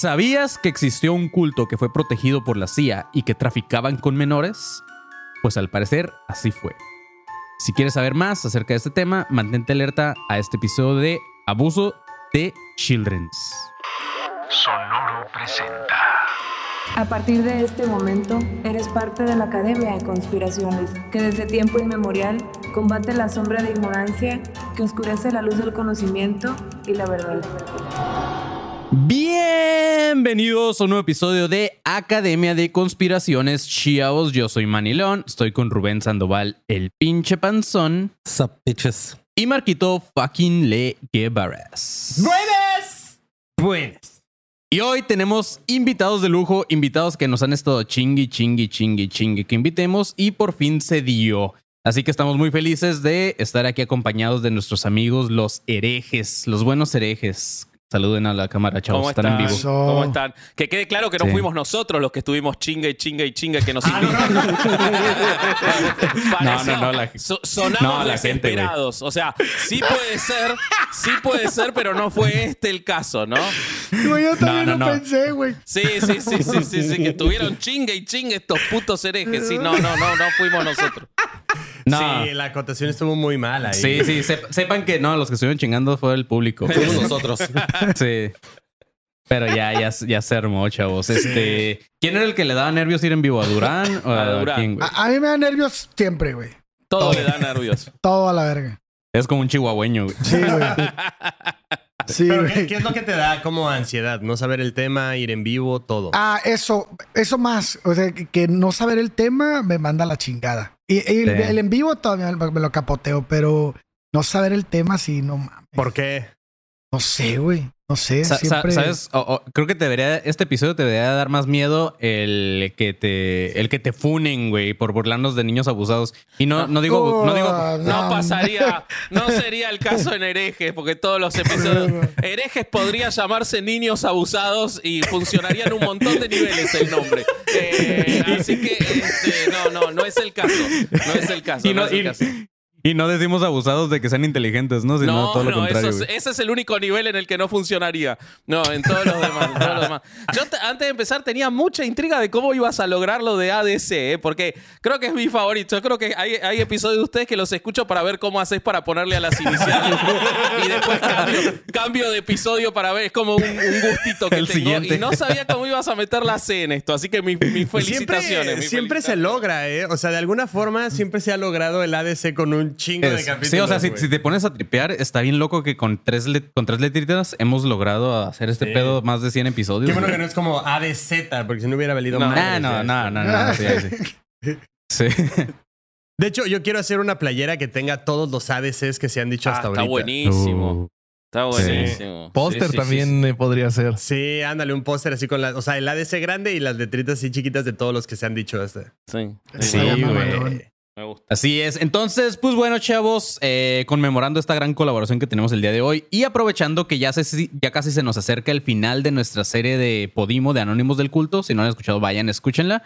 ¿Sabías que existió un culto que fue protegido por la CIA y que traficaban con menores? Pues al parecer así fue. Si quieres saber más acerca de este tema, mantente alerta a este episodio de Abuso de Children's. Sonoro presenta. A partir de este momento, eres parte de la Academia de Conspiraciones, que desde tiempo inmemorial combate la sombra de ignorancia que oscurece la luz del conocimiento y la verdad. Bienvenidos a un nuevo episodio de Academia de Conspiraciones Chiavos. Yo soy Manilón, estoy con Rubén Sandoval, el pinche panzón, Sup, bitches. y Marquito fucking Le Guevaras. ¡Buenas! Buenas. Y hoy tenemos invitados de lujo, invitados que nos han estado chingui, chingui, chingui, chingui, que invitemos y por fin se dio. Así que estamos muy felices de estar aquí acompañados de nuestros amigos, los herejes, los buenos herejes. Saluden a la cámara, chavos. ¿Cómo están están? en vivo. Eso. ¿Cómo están? Que quede claro que no Sí. fuimos nosotros los que estuvimos chinga y chinga y chinga que nos Ah, invitan. No, no, no, la- So- sonamos no, la gente, desesperados. o sea, sí puede ser, sí puede ser, pero no fue este el caso, ¿no? Güey, yo también no, lo no. pensé, güey. Sí, sí, sí, sí, sí, sí, que estuvieron chinga y chinga estos putos herejes. Sí, no, no, no, no fuimos nosotros. No. Sí, la acotación estuvo muy mala ahí. Sí, sí, sep- sepan que no, los que estuvieron chingando fue el público. Fuimos nosotros. Sí. Pero ya, ya, ya se armó, chavos. Este, ¿quién era el que le daba nervios ir en vivo? ¿A Durán o a, A Durán. quién, güey? A, a mí me da nervios siempre, güey. Todo le da nervios. Todo a la verga. Es como un chihuahueño, güey. Sí, güey. Sí, Pero ¿qué, güey. qué es lo que te da como ansiedad? No saber el tema, ir en vivo, todo. Ah, eso, eso más. O sea, que, que no saber el tema me manda a la chingada. Y, y el, Sí. el en vivo todavía me lo capoteo, pero no saber el tema sí, no mames. ¿Por qué? No sé, güey. No sé, Sa- siempre. ¿Sabes? O- o- creo que te debería, este episodio te debería dar más miedo el que te, el que te funen, güey, por burlarnos de niños abusados. Y no, no digo, no digo, Oh, No pasaría, no sería el caso en herejes, porque todos los episodios. Herejes podría llamarse niños abusados y funcionaría en un montón de niveles el nombre. Eh, así que este, no, no, no es el caso. No es el caso. y no, no es el y- caso. Y no decimos abusados de que sean inteligentes, ¿no? Sino No, todo lo no, contrario. eso es- ese es el único nivel en el que no funcionaría. No, en todos los demás. en todos los demás. Yo te- antes de empezar tenía mucha intriga de cómo ibas a lograr lo de ADC, ¿eh? porque creo que es mi favorito. Yo creo que hay, hay episodios de ustedes que los escucho para ver cómo haces para ponerle a las iniciales. y después cambio, cambio de episodio para ver. Es como un, un gustito que El tengo. siguiente. Y no sabía cómo ibas a meter la C en esto. Así que mi- mis felicitaciones. Siempre, mis siempre se logra, ¿eh? O sea, de alguna forma siempre se ha logrado el ADC con un chingo de capítulos. sí, o sea, si, te pones a tripear, está bien loco que con tres, con tres letritas hemos logrado hacer este Sí. pedo más de 100 episodios. Qué bueno güey. que no es como ADZ, porque si no hubiera valido No. Ah, no, no, no, no, no, sí, sí. Sí. De hecho, yo quiero hacer una playera que tenga todos los ADCs que se han dicho Ah, hasta está ahorita. buenísimo. Uh, Está buenísimo. Póster Sí, sí, también sí, eh, podría ser. Sí, ándale, un póster así con la, o sea, el ADC grande y las letritas así chiquitas de todos los que se han dicho hasta. sí. Sí, Sí, güey. Mamalón. me gusta. Así es. Entonces, pues bueno, chavos, eh, conmemorando esta gran colaboración que tenemos el día de hoy y aprovechando que ya, se, ya casi se nos acerca el final de nuestra serie de Podimo de Anónimos del Culto. Si no han escuchado, vayan, escúchenla.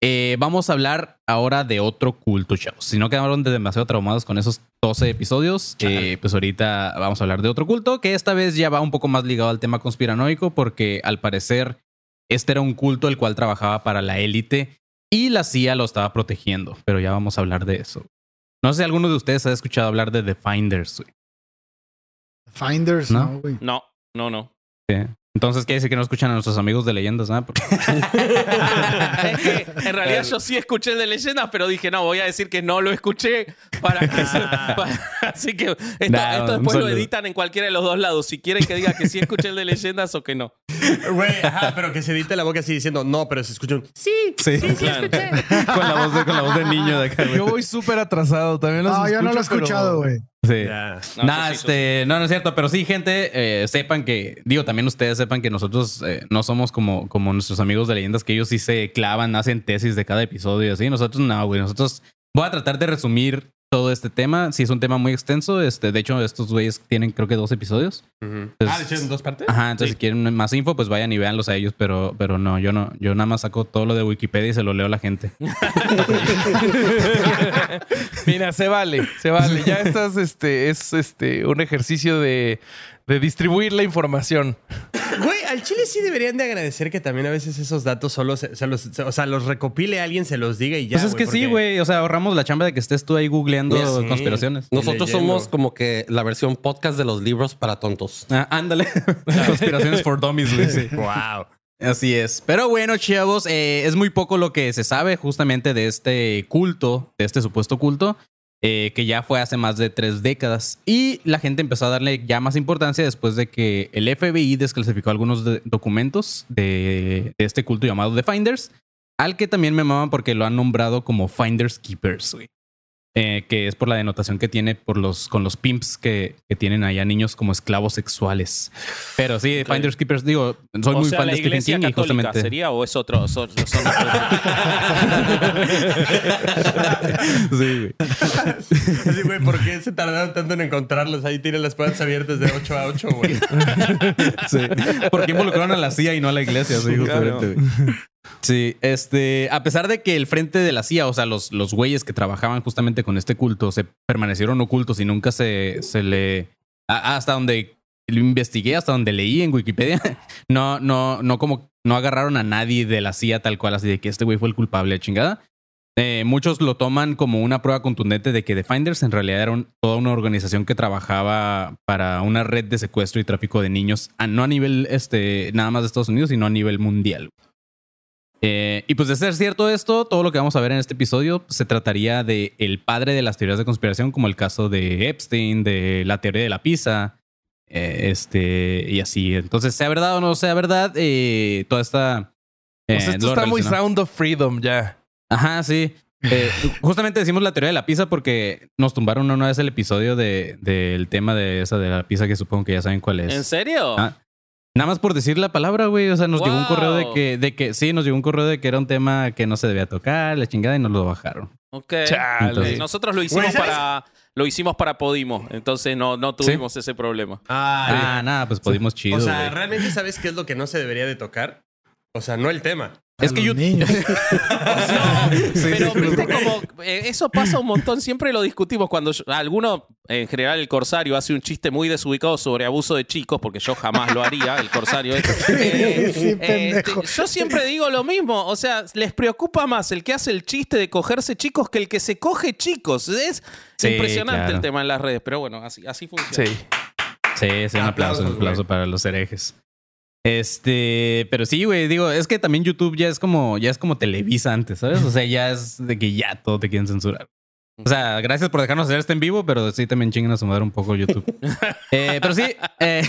Eh, vamos a hablar ahora de otro culto, chavos. Si no quedaron de demasiado traumados con esos 12 episodios, eh, pues ahorita vamos a hablar de otro culto que esta vez ya va un poco más ligado al tema conspiranoico porque al parecer este era un culto el cual trabajaba para la élite y la CIA lo estaba protegiendo, pero ya vamos a hablar de eso. No sé si alguno de ustedes ha escuchado hablar de The Finders. güey. Finders, ¿No? no, güey. No, no, no. Sí. Entonces quiere decir que no escuchan a nuestros amigos de leyendas, ¿no? Porque- es que en realidad yo sí escuché el de leyendas, pero dije, no, voy a decir que no lo escuché para que se- para- Así que esto, Nah, esto un después lo editan en cualquiera de los dos lados. Si quieren que diga que sí escuché el de leyendas o que no. Güey, ajá, pero que se edite la boca así diciendo, no, pero se escucha un... Sí, Sí, Claro. con, la voz de, con la voz de niño de acá. güey. Yo voy súper atrasado. También los No, yo no lo he escuchado, güey. Sí. No, pues sí, este, no, no es cierto, pero sí, gente, eh, sepan que, digo, también ustedes sepan que nosotros eh, no somos como, como nuestros amigos de leyendas, que ellos sí se clavan, hacen tesis de cada episodio y así. Nosotros no, güey. Nosotros voy a tratar de resumir todo este tema. Sí, es un tema muy extenso. Este, de hecho, estos güeyes tienen creo que dos episodios. Entonces- ah, ¿de hecho en dos partes? Ajá, entonces Sí. si quieren más info, pues vayan y véanlos a ellos, pero, pero no, yo no, yo nada más saco todo lo de Wikipedia y se lo leo a la gente. Mira, se vale, se vale. Ya estás, este, es este un ejercicio de, de distribuir la información. Güey, al Chile sí deberían de agradecer que también a veces esos datos solo se, se los, se- o sea, los recopile alguien, se los diga y ya. pues es que sí, güey. O sea, ahorramos la chamba de que estés tú ahí googleando Sí. conspiraciones. Nosotros leyendo. somos como que la versión podcast de los libros para tontos. Ah, ándale. Conspiraciones for dummies, güey. sí. Wow. Así es. Pero bueno, chavos, eh, es muy poco lo que se sabe justamente de este culto, de este supuesto culto, eh, que ya fue hace más de tres décadas. Y la gente empezó a darle ya más importancia después de que el FBI desclasificó algunos documentos de, de este culto llamado The Finders, al que también me maman porque lo han nombrado como Finders Keepers, güey. Eh, que es por la denotación que tiene por los, con los pimps que, que tienen allá niños como esclavos sexuales. Pero sí, Finders Keepers, digo, soy o muy sea, fan la de Stephen iglesia King y justamente. sería o es otro. son- son- sí, güey. Así, güey, ¿por qué se tardaron tanto en encontrarlos? Ahí tienen las puertas abiertas de 8 a 8, güey. Sí. ¿Por qué involucraron a la CIA y no a la iglesia? Sí, justamente, güey. Sí, este, a pesar de que el frente de la CIA, o sea, los, los güeyes que trabajaban justamente con este culto, se permanecieron ocultos y nunca se, se le. hasta donde lo investigué, hasta donde leí en Wikipedia, no, no, no como no agarraron a nadie de la CIA tal cual, así de que este güey fue el culpable, chingada. Eh, muchos lo toman como una prueba contundente de que The Finders en realidad era toda una organización que trabajaba para una red de secuestro y tráfico de niños, a- no a nivel este, nada más de Estados Unidos, sino a nivel mundial. Eh, y pues de ser cierto esto, todo lo que vamos a ver en este episodio se trataría de el padre de las teorías de conspiración, como el caso de Epstein, de la teoría de la pizza, eh, este, y así. Entonces, sea verdad o no sea verdad, eh, toda esta... eh, Pues esto está muy Sound of Freedom ya. Ajá, sí. Eh, justamente decimos la teoría de la pizza porque nos tumbaron una vez el episodio de- del tema de esa de la pizza que supongo que ya saben cuál es. ¿En serio? Ah, nada más por decir la palabra, güey. O sea, nos llegó un correo de Wow. que, de que, sí, nos llegó un correo de que era un tema que no se debía tocar, la chingada, y nos lo bajaron. Ok. Chale. Entonces- Nosotros lo hicimos para. Lo hicimos para Podimo, entonces no, no tuvimos ese problema. Ah, nada, pues pudimos chido. o sea, güey. ¿realmente sabes qué es lo que no se debería de tocar? O sea, no el tema. Es que yo. niños. Pero viste como eh, eso pasa un montón, siempre lo discutimos cuando yo- alguno, en general el corsario, hace un chiste muy desubicado sobre abuso de chicos, porque yo jamás lo haría, el corsario. es- eh, Sí, eh, pendejo. este, yo siempre digo lo mismo, o sea, les preocupa más el que hace el chiste de cogerse chicos que el que se coge chicos. Es Sí, impresionante claro. el tema en las redes, pero bueno, así, así funciona. Sí. Sí, sí, un aplauso, un Aplausos, aplauso para los herejes. Este, pero sí, güey, digo, es que también YouTube ya es como, ya es como Televisa antes, ¿sabes? O sea, ya es de que ya todo te quieren censurar. O sea, gracias por dejarnos hacer este en vivo, pero sí también chinguen a su madre un poco YouTube. Eh, pero sí, eh,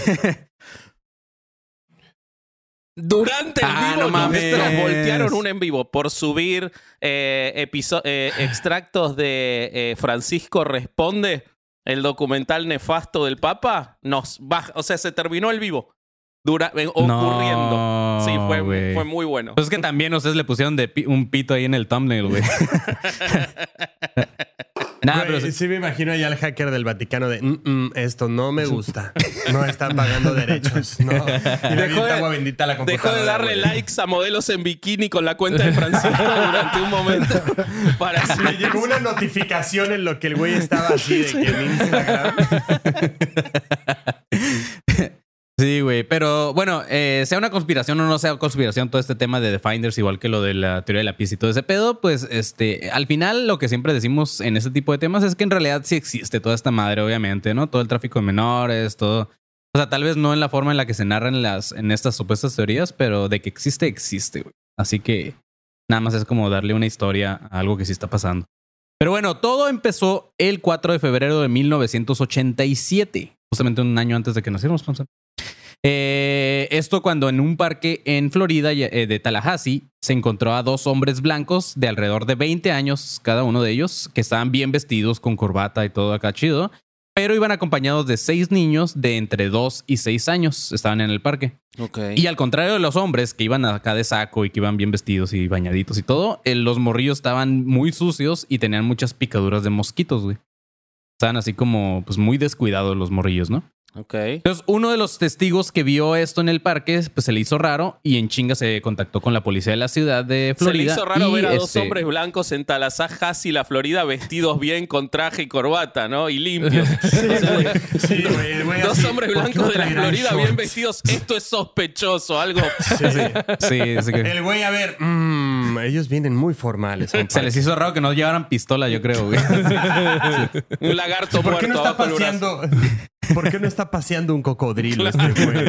Durante el Ah, vivo no mames. nos voltearon un en vivo por subir eh, eh, extractos de Francisco Responde, el documental nefasto del Papa. Nos baja, o sea, se terminó el vivo. Dura, ocurriendo. No, sí, fue, güey. fue muy bueno. Pues es que también ustedes le pusieron de pi- un pito ahí en el thumbnail, güey. Nah, pero sí- sí me imagino allá al hacker del Vaticano de "Mm, mm, esto no me gusta. No están pagando derechos. No. Y Dejó de- agua bendita a la Dejó de darle likes a modelos en bikini con la cuenta de Francisco durante un momento. Para llegó una notificación en lo que el güey estaba así de que en Instagram. Sí, güey. Pero bueno, eh, sea una conspiración o no sea conspiración, todo este tema de The Finders, igual que lo de la teoría de la pizza y todo ese pedo, pues este, al final lo que siempre decimos en este tipo de temas es que en realidad sí existe toda esta madre, obviamente, ¿no? Todo el tráfico de menores, todo. O sea, tal vez no en la forma en la que se narran las, en estas supuestas teorías, pero de que existe, existe, güey. Así que nada más es como darle una historia a algo que sí está pasando. Pero bueno, todo empezó el 4 de febrero de 1987, justamente un año antes de que naciéramos, Panza. Eh, esto cuando en un parque en Florida eh, de Tallahassee se encontró a dos hombres blancos de alrededor de 20 años, cada uno de ellos, que estaban bien vestidos con corbata y todo acá chido, pero iban acompañados de seis niños de entre 2 y 6 años, estaban en el parque. Y al contrario de los hombres que iban acá de saco y que iban bien vestidos y bañaditos y todo, eh, los morrillos estaban muy sucios y tenían muchas picaduras de mosquitos, güey. Estaban así como, pues muy descuidados los morrillos, ¿no? Ok. Entonces, uno de los testigos que vio esto en el parque, pues se le hizo raro y en chinga se contactó con la policía de la ciudad de Se le Florida. hizo raro y, ver a dos este, hombres blancos en Tallahassee, la Florida, vestidos bien con traje y corbata, ¿no? Y limpios. Sí, güey, el güey Dos así, hombres ¿por blancos no de la Florida bien vestidos. Esto es sospechoso, algo. Sí, sí. Sí, que El güey, a ver, mm, ellos vienen muy formales. se les hizo raro que no llevaran pistola, yo creo, güey. Un lagarto ¿Por muerto qué no está paseando? ¿Por qué no está paseando un cocodrilo este güey?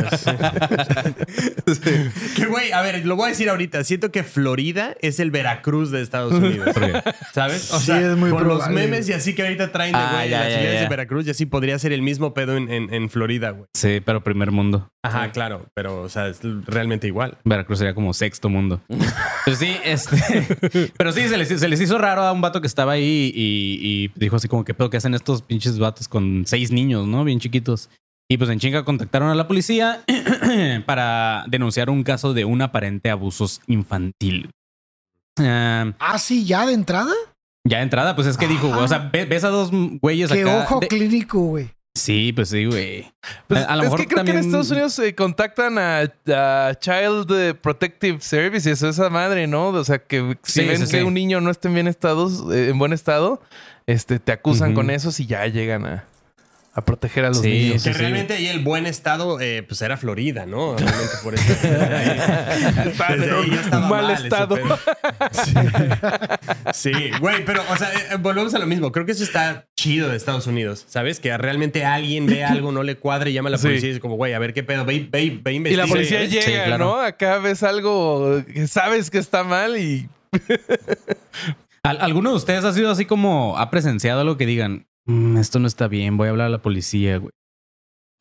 Que güey, a ver, lo voy a decir ahorita. Siento que Florida es el Veracruz de Estados Unidos. ¿Sabes? O Sí, es muy con los memes y así que ahorita traen de Ah, güey ya, las ciudades ya. de Veracruz y así podría ser el mismo pedo en, en- en Florida, güey. Sí, pero primer mundo. Ajá, claro, pero o sea, es realmente igual. Veracruz sería como sexto mundo. Pues sí, este. pero sí, se les, se les hizo raro a un vato que estaba ahí y, y dijo así como que pedo que hacen estos pinches vatos con seis niños, ¿no? Bien chiquitos. Y pues en chinga contactaron a la policía para denunciar un caso de un aparente abuso infantil. Ah, Ah, sí, ya de entrada. ya de entrada, pues es que dijo, güey, o sea, ve- ves a dos güeyes Qué acá. ojo de- clínico, güey. Sí, pues sí, güey. Pues, a, a lo es mejor que creo que en Estados Unidos se contactan a, a Child eh, Protective Services, esa madre, ¿no? O sea, que si Sí, ven sí, que sí. un niño no está en bien estado, eh, en buen estado, este, te acusan con eso y ya llegan a, a proteger a los Sí, niños. Que sí. realmente ahí el buen estado, eh, pues era Florida, ¿no? Realmente por eso. Desde ahí ya estaba Mal estado. Sí, Sí, güey, pero, o sea, eh, volvemos a lo mismo. Creo que eso está chido de Estados Unidos, ¿sabes? Que realmente alguien ve algo, no le cuadre y llama a la Sí. policía y dice como, güey, a ver qué pedo, ve, ve, ve, Y investiga. la policía llega, Sí, claro. ¿no? Acá ves algo que sabes que está mal y ¿Al- ¿Alguno de ustedes ha sido así como ha presenciado algo que digan, "Mm, esto no está bien, voy a hablar a la policía, güey?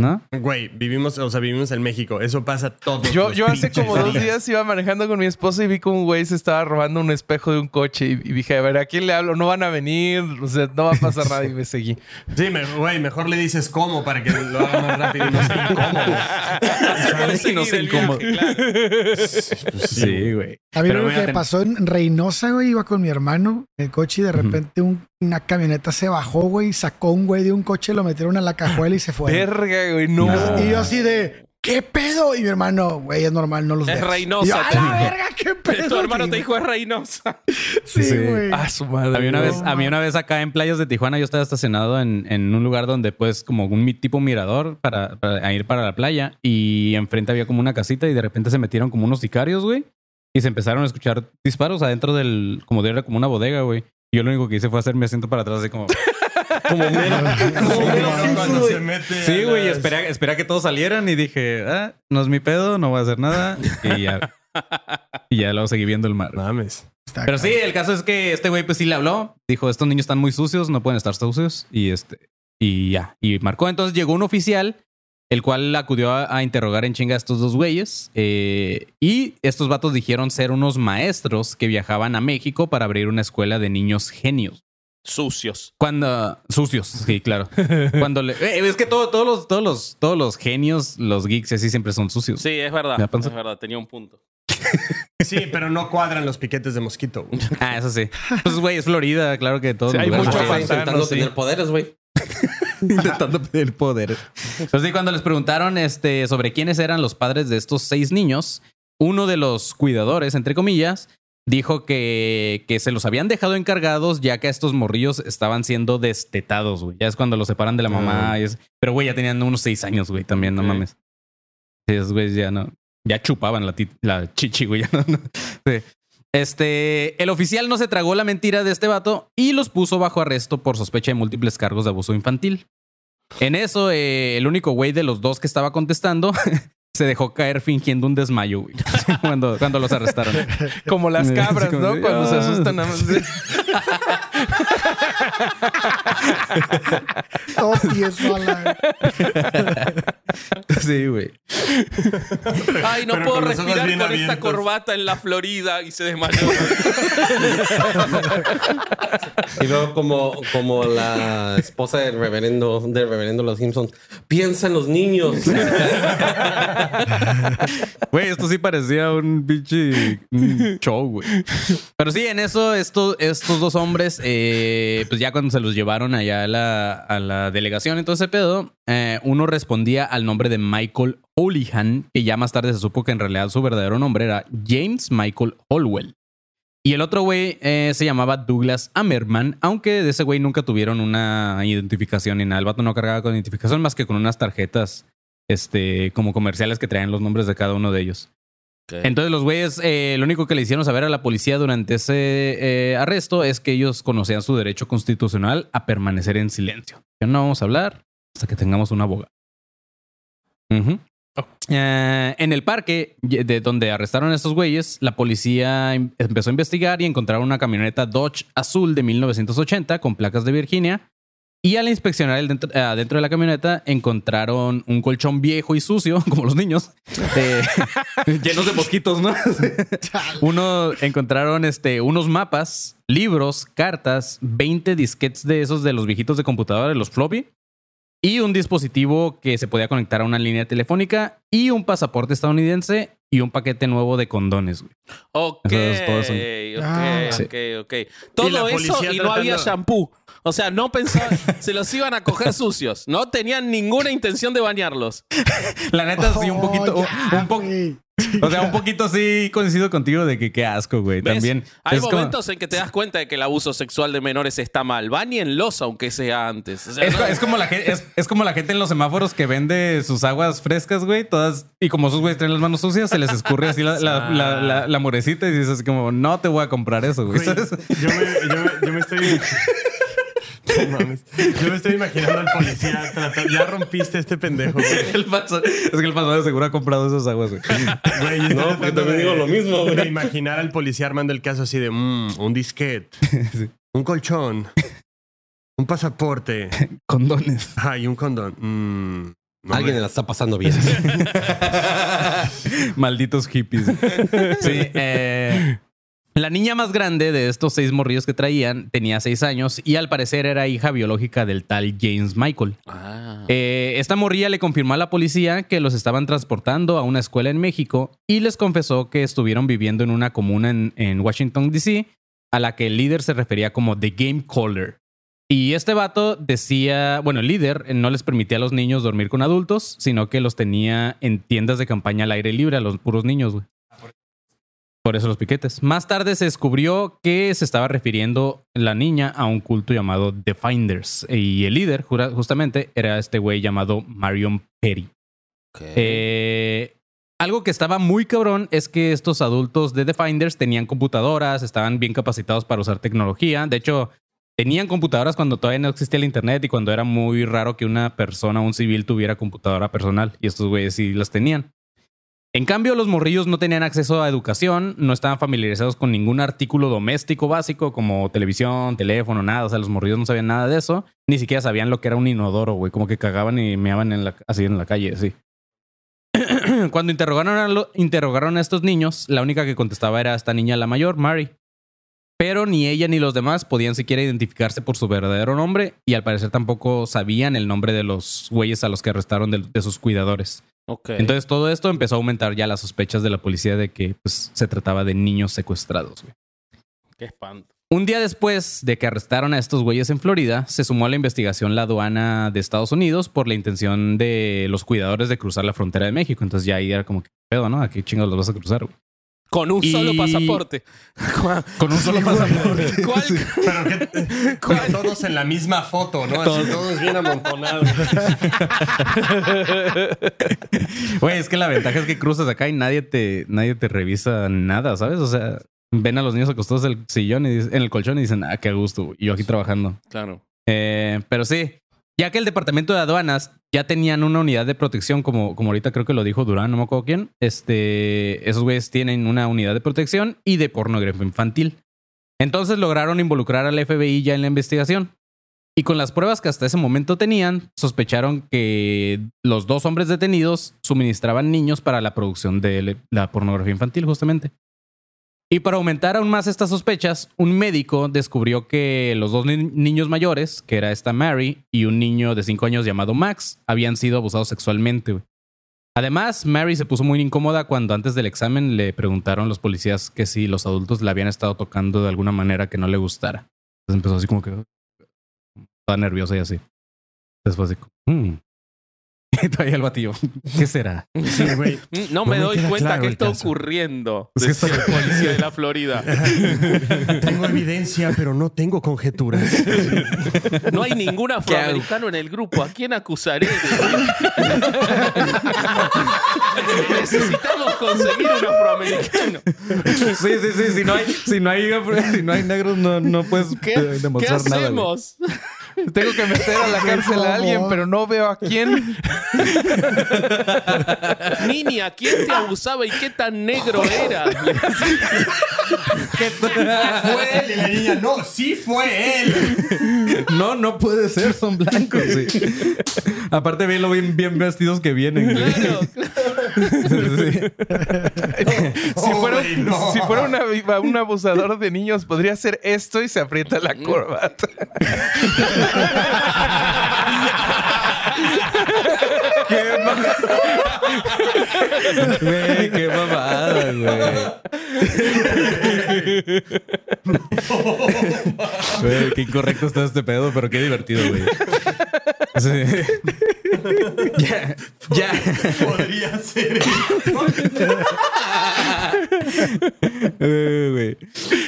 ¿No? Güey, vivimos, o sea, vivimos en México. Eso pasa todos Yo, yo hace como dos días iba manejando con mi esposa y vi como un güey se estaba robando un espejo de un coche y, y dije, a ver, ¿a quién le hablo? No van a venir, o sea, no va a pasar nada y me seguí. Sí, me- güey, mejor le dices cómo para que lo haga más rápido y no sea incómodo. Sí, no sé incómodo. Sí, güey. A mí Pero lo que ten- pasó en Reynosa, güey, iba con mi hermano en el coche y de repente un- una camioneta se bajó, güey, y sacó un güey de un coche, lo metieron a la cajuela y se fue. Verga, güey, no. Y yo así de, ¿qué pedo? Y mi hermano, güey, es normal, no los Es. Reynosa, Y yo, te "A la verga, qué pedo. Tu hermano Sí, te dijo es Reynosa. Sí, Sí. güey. Ah, su madre. A mí una no. vez, a mí una vez acá en playas de Tijuana, yo estaba estacionado en, en un lugar donde pues como un tipo mirador para, para ir para la playa y enfrente había como una casita y de repente se metieron como unos sicarios, güey. Y se empezaron a escuchar disparos adentro del, como de era como una bodega, güey. Yo lo único que hice fue hacerme asiento para atrás así como... Como mero. Como mero cuando se mete Sí, güey, las- esperé, esperé a que todos salieran y dije, ah, no es mi pedo, no voy a hacer nada. Y ya. y ya luego seguí viendo el mar. Mames. Está Pero sí, el caso es que este güey pues sí le habló. Dijo, estos niños están muy sucios, no pueden estar sucios. Y este, y ya. Y marcó. Entonces llegó un oficial, el cual acudió a, a interrogar en chinga a estos dos güeyes. eh, y estos vatos dijeron ser unos maestros que viajaban a México para abrir una escuela de niños genios. Sucios. Cuando sucios, sí, claro. Cuando le, eh, es que todo- todos los todos los todos los genios, los geeks así siempre son sucios. Sí, es verdad. Es verdad, tenía un punto. Sí, pero no cuadran los piquetes de mosquito. güey. Ah, eso sí. Pues güey, es Florida, claro que todo. Sí, hay mucho intentando sí. tener poderes, güey. intentando pedir poder. Pues sí, cuando les preguntaron este, sobre quiénes eran los padres de estos seis niños, uno de los cuidadores, entre comillas, dijo que, que se los habían dejado encargados ya que estos morrillos estaban siendo destetados, güey. Ya es cuando los separan de la mamá. y es- Pero, güey, ya tenían unos seis años, güey, también, no mames. Sí, güeyes ya no. Ya chupaban la, chichi, güey. ya no- no. Sí. Este, el oficial no se tragó la mentira de este vato y los puso bajo arresto por sospecha de múltiples cargos de abuso infantil. En eso, eh, el único güey de los dos que estaba contestando se dejó caer fingiendo un desmayo, güey, cuando, cuando los arrestaron. Como las cabras, ¿no? Cuando se "Ah". asustan más. Todo tieso a la... Sí, güey. Ay, no Pero puedo respirar con esta abiertos. corbata en la Florida y se desmayó. Y luego como, como la esposa del reverendo, del reverendo Los Simpsons. Piensa en los niños. Güey, esto sí parecía un pinche show, güey. Pero sí, en eso, estos, estos dos hombres, eh, pues ya cuando se los llevaron allá a la, a la delegación ese pedo, eh, uno respondía al nombre de Michael Houlihan, que ya más tarde se supo que en realidad su verdadero nombre era James Michael Holwell. Y el otro güey eh, se llamaba Douglas Ammerman, aunque de ese güey nunca tuvieron una identificación ni nada. No cargaba con identificación más que con unas tarjetas este, como comerciales que traían los nombres de cada uno de ellos. Entonces los güeyes, eh, lo único que le hicieron saber a la policía durante ese eh, arresto es que ellos conocían su derecho constitucional a permanecer en silencio. Que no vamos a hablar hasta que tengamos un abogado. Eh, en el parque de donde arrestaron a estos güeyes, la policía em- empezó a investigar y encontraron una camioneta Dodge azul de 1980 con placas de Virginia. Y al inspeccionar el dentro, eh, dentro de la camioneta encontraron un colchón viejo y sucio, como los niños, eh, llenos de mosquitos, ¿no? Uno encontraron este, unos mapas, libros, cartas, 20 disquetes de esos de los viejitos de computadora, de los floppy, y un dispositivo que se podía conectar a una línea telefónica y un pasaporte estadounidense y un paquete nuevo de condones. güey. Ok, son- ok, Ah. Sí. ok, ok. Todo la eso y no había shampoo. O sea, no pensaban, se los iban a coger sucios. No tenían ninguna intención de bañarlos. La neta, sí, un poquito, Oh, un, ya, un po- o sea, un poquito sí coincido contigo de que qué asco, güey. ¿Ves? También. Hay es como- momentos en que te das cuenta de que el abuso sexual de menores está mal. Bañenlos aunque sea antes. O sea, Es, no- co- es como la gente, es, es como la gente en los semáforos que vende sus aguas frescas, güey, todas, y como sus güeyes traen las manos sucias, se les escurre así la, la, la, la- la murecita y dices así como, no te voy a comprar eso, güey. Yo, me, yo, me, yo me estoy. No mames. Yo me estoy imaginando al policía tratando. Ya rompiste este pendejo, güey. El paso- es que el pasado de seguro ha comprado esas aguas, güey. Güey, yo estoy No, porque tratando también de- digo lo mismo, güey. De imaginar al policía armando el caso así de mm, un disquete, un colchón, un pasaporte, Condones. ay, un condón. Mm, no Alguien me- la está pasando bien. Malditos hippies. Sí, eh, la niña más grande de estos seis morrillos que traían tenía seis años y al parecer era hija biológica del tal James Michael. Ah. Eh, esta morrilla le confirmó a la policía que los estaban transportando a una escuela en México y les confesó que estuvieron viviendo en una comuna en, en Washington, D.C., a la que el líder se refería como The Game Caller. Y este vato decía, bueno, el líder no les permitía a los niños dormir con adultos, sino que los tenía en tiendas de campaña al aire libre a los puros niños, güey. Por eso los piquetes. Más tarde se descubrió que se estaba refiriendo la niña a un culto llamado The Finders. Y el líder, justamente, era este güey llamado Marion Perry. Eh, algo que estaba muy cabrón es que estos adultos de The Finders tenían computadoras, estaban bien capacitados para usar tecnología. De hecho, tenían computadoras cuando todavía no existía el internet y cuando era muy raro que una persona, un civil, tuviera computadora personal. Y estos güeyes sí las tenían. En cambio, los morrillos no tenían acceso a educación, no estaban familiarizados con ningún artículo doméstico básico como televisión, teléfono, nada. O sea, los morrillos no sabían nada de eso. Ni siquiera sabían lo que era un inodoro, güey. Como que cagaban y meaban en la, así en la calle, así. Cuando interrogaron a, estos niños, la única que contestaba era esta niña, la mayor, Mary. Pero ni ella ni los demás podían siquiera identificarse por su verdadero nombre y al parecer tampoco sabían el nombre de los güeyes a los que arrestaron de sus cuidadores. Entonces todo esto empezó a aumentar ya las sospechas de la policía de que pues, se trataba de niños secuestrados. güey. Qué espanto. Un día después de que arrestaron a estos güeyes en Florida, se sumó a la investigación la aduana de Estados Unidos por la intención de los cuidadores de cruzar la frontera de México. Entonces ya ahí era como que pedo, ¿no? ¿A qué chingados los vas a cruzar? güey? Con un Y- solo pasaporte. Con un solo pasaporte. ¿Cuál? Pero, que- pero todos en la misma foto, ¿no? Así todos bien amontonados. Güey, es que la ventaja es que cruzas acá y nadie te, nadie te revisa nada, ¿sabes? O sea, ven a los niños acostados en el sillón y en el colchón y dicen, ah, qué gusto. Y yo aquí trabajando. Claro. Eh, pero sí, ya que el departamento de aduanas ya tenían una unidad de protección, como, como ahorita creo que lo dijo Durán, no me acuerdo quién, este, esos güeyes tienen una unidad de protección y de pornografía infantil. Entonces lograron involucrar al FBI ya en la investigación. Y con las pruebas que hasta ese momento tenían, sospecharon que los dos hombres detenidos suministraban niños para la producción de la pornografía infantil, justamente. Y para aumentar aún más estas sospechas, un médico descubrió que los dos ni- niños mayores, que era esta Mary y un niño de 5 años llamado Max, habían sido abusados sexualmente. Además, Mary se puso muy incómoda cuando antes del examen le preguntaron los policías que si los adultos le habían estado tocando de alguna manera que no le gustara. Entonces empezó así como que... toda nerviosa y así. Después de, hmm. Todavía el batillo, ¿qué será? Sí, güey. No No me me doy cuenta claro qué el está caso. ocurriendo. Es que Decía el policía de la Florida. Tengo evidencia, pero no tengo conjeturas. No hay ningún afroamericano en el grupo. ¿A quién acusaré? Necesitamos conseguir un afroamericano. Sí, sí, sí. Si no hay, si no hay, si no hay negros, no, no puedes ¿Qué, eh, ¿qué demostrar nada. Tengo que meter a la cárcel a alguien, pero no veo a quién. Niña, ¿quién te abusaba y qué tan negro era? fue él. Y la niña, no, sí fue él. No, no puede ser, son blancos. sí. Aparte, bien lo bien, bien vestidos que vienen. Claro, Sí. Si fuera, güey, no. si fuera una- un abusador de niños, podría hacer esto y se aprieta la corbata. Güey, qué mamada, güey. Qué incorrecto está este pedo, pero qué divertido, güey. Ya, ya. Podría ser.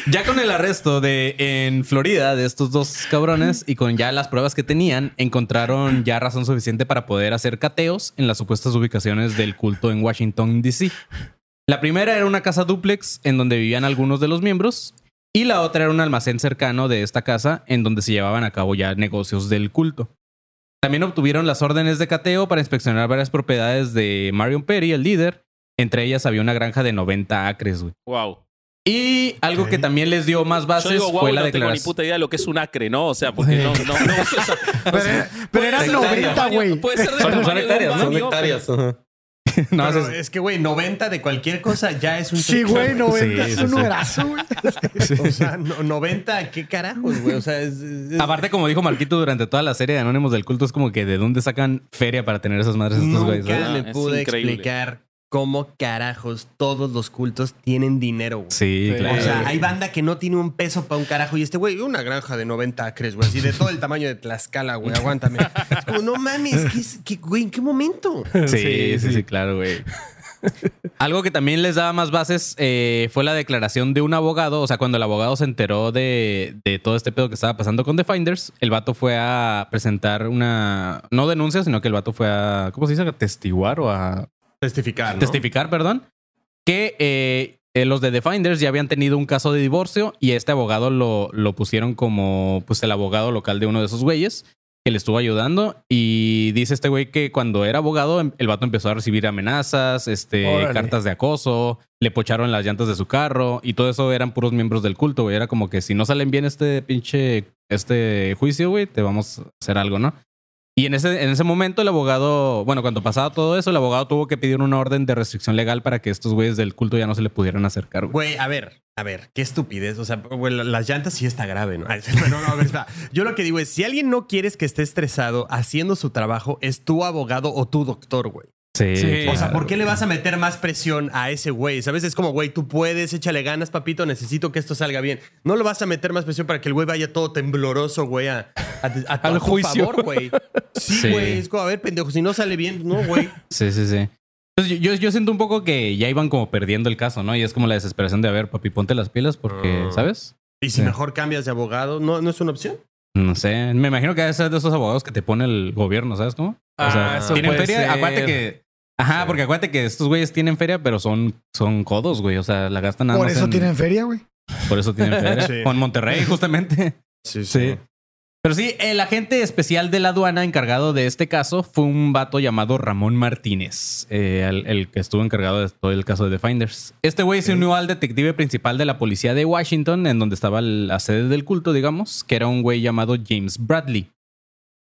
Ya con el arresto de en Florida de estos dos cabrones y con ya las pruebas que tenían, encontraron ya razón suficiente para poder hacer cateos en las supuestas ubicaciones del culto en Washington, D.C. La primera era una casa dúplex en donde vivían algunos de los miembros y la otra era un almacén cercano de esta casa en donde se llevaban a cabo ya negocios del culto. También obtuvieron las órdenes de cateo para inspeccionar varias propiedades de Marion Perry, el líder. Entre ellas había una granja de 90 acres, güey. Wow. Y algo que también les dio más bases digo, wow, fue la no tengo ni declaración. puta idea de lo que es un acre, ¿no? O sea, porque no, no, no esa- Pero, pero eran Puede ser 90, del tamaño- güey. Puede ser del Son- son de hectáreas, Son hectáreas. No, Pero es- es que, güey, 90 de cualquier cosa ya es un Sí, güey, 90 Sí, es sí, un sí. numerazo, güey. O sea, no- 90, ¿qué carajos, güey? O sea, es. es- Aparte, como dijo Marquito durante toda la serie de Anónimos del Culto, es como que de dónde sacan feria para tener esas madres estos güeyes. Nunca me es pude explicar cómo carajos todos los cultos tienen dinero, güey. Sí, claro. O sea, hay banda que no tiene un peso para un carajo. Y este güey, una granja de 90 acres, güey. Así de todo el tamaño de Tlaxcala, güey. Aguántame. Es como, no mames, ¿qué, es- qué- güey, ¿en qué momento? Sí, sí, sí, claro, güey. Algo que también les daba más bases eh, fue la declaración de un abogado. O sea, cuando el abogado se enteró de, de todo este pedo que estaba pasando con The Finders, el vato fue a presentar una, no denuncia, sino que el vato fue a, ¿cómo se dice? A testiguar o a Testificar, ¿no? testificar, perdón, que eh, eh, los de The Finders ya habían tenido un caso de divorcio y este abogado lo, lo pusieron como pues el abogado local de uno de esos güeyes que le estuvo ayudando y dice este güey que cuando era abogado em- el vato empezó a recibir amenazas, este, Órale. cartas de acoso, le pocharon las llantas de su carro y todo eso eran puros miembros del culto, güey. Era como que si no salen bien este pinche este juicio, güey, te vamos a hacer algo, ¿no? Y en ese, en ese momento el abogado, bueno, cuando pasaba todo eso, el abogado tuvo que pedir una orden de restricción legal para que estos güeyes del culto ya no se le pudieran acercar, güey. Güey, a ver, a ver, qué estupidez. O sea, güey, la- las llantas sí está grave, ¿no? No, no, a ver, espera. Yo lo que digo es, si alguien no quieres que esté estresado haciendo su trabajo, es tu abogado o tu doctor, güey. Sí, Sí. O sea. ¿por qué le vas a meter más presión a ese güey? ¿Sabes? Es como, güey, tú puedes, échale ganas, papito, necesito que esto salga bien. No lo vas a meter más presión para que el güey vaya todo tembloroso, güey, a, a, a- a Al tu juicio. favor, güey. Sí, Sí. güey. Es como, a ver, pendejo, si no sale bien, no, güey. Sí, sí, sí. Entonces, yo, yo siento un poco que ya iban como perdiendo el caso, ¿no? Y es como la desesperación de, a ver, papi, ponte las pilas porque, Ah. ¿sabes? Y si Sí. mejor cambias de abogado, ¿no, no es una opción? No sé. Me imagino que debe ser de esos abogados que te pone el gobierno, ¿sabes cómo? Ah, eso tienen puede feria. ser. Acuérdate que. Ajá, porque acuérdate que estos güeyes tienen feria, pero son, son codos, güey. O sea, la gastan nada Por más eso en- tienen feria, güey. Por eso tienen feria. Sí. Con Monterrey, justamente. Sí, Sí. Pero sí, el agente especial de la aduana encargado de este caso fue un vato llamado Ramón Martínez, eh, el, el que estuvo encargado de todo el caso de The Finders. Este güey se unió al detective principal de la policía de Washington, en donde estaba la sede del culto, digamos, que era un güey llamado James Bradley.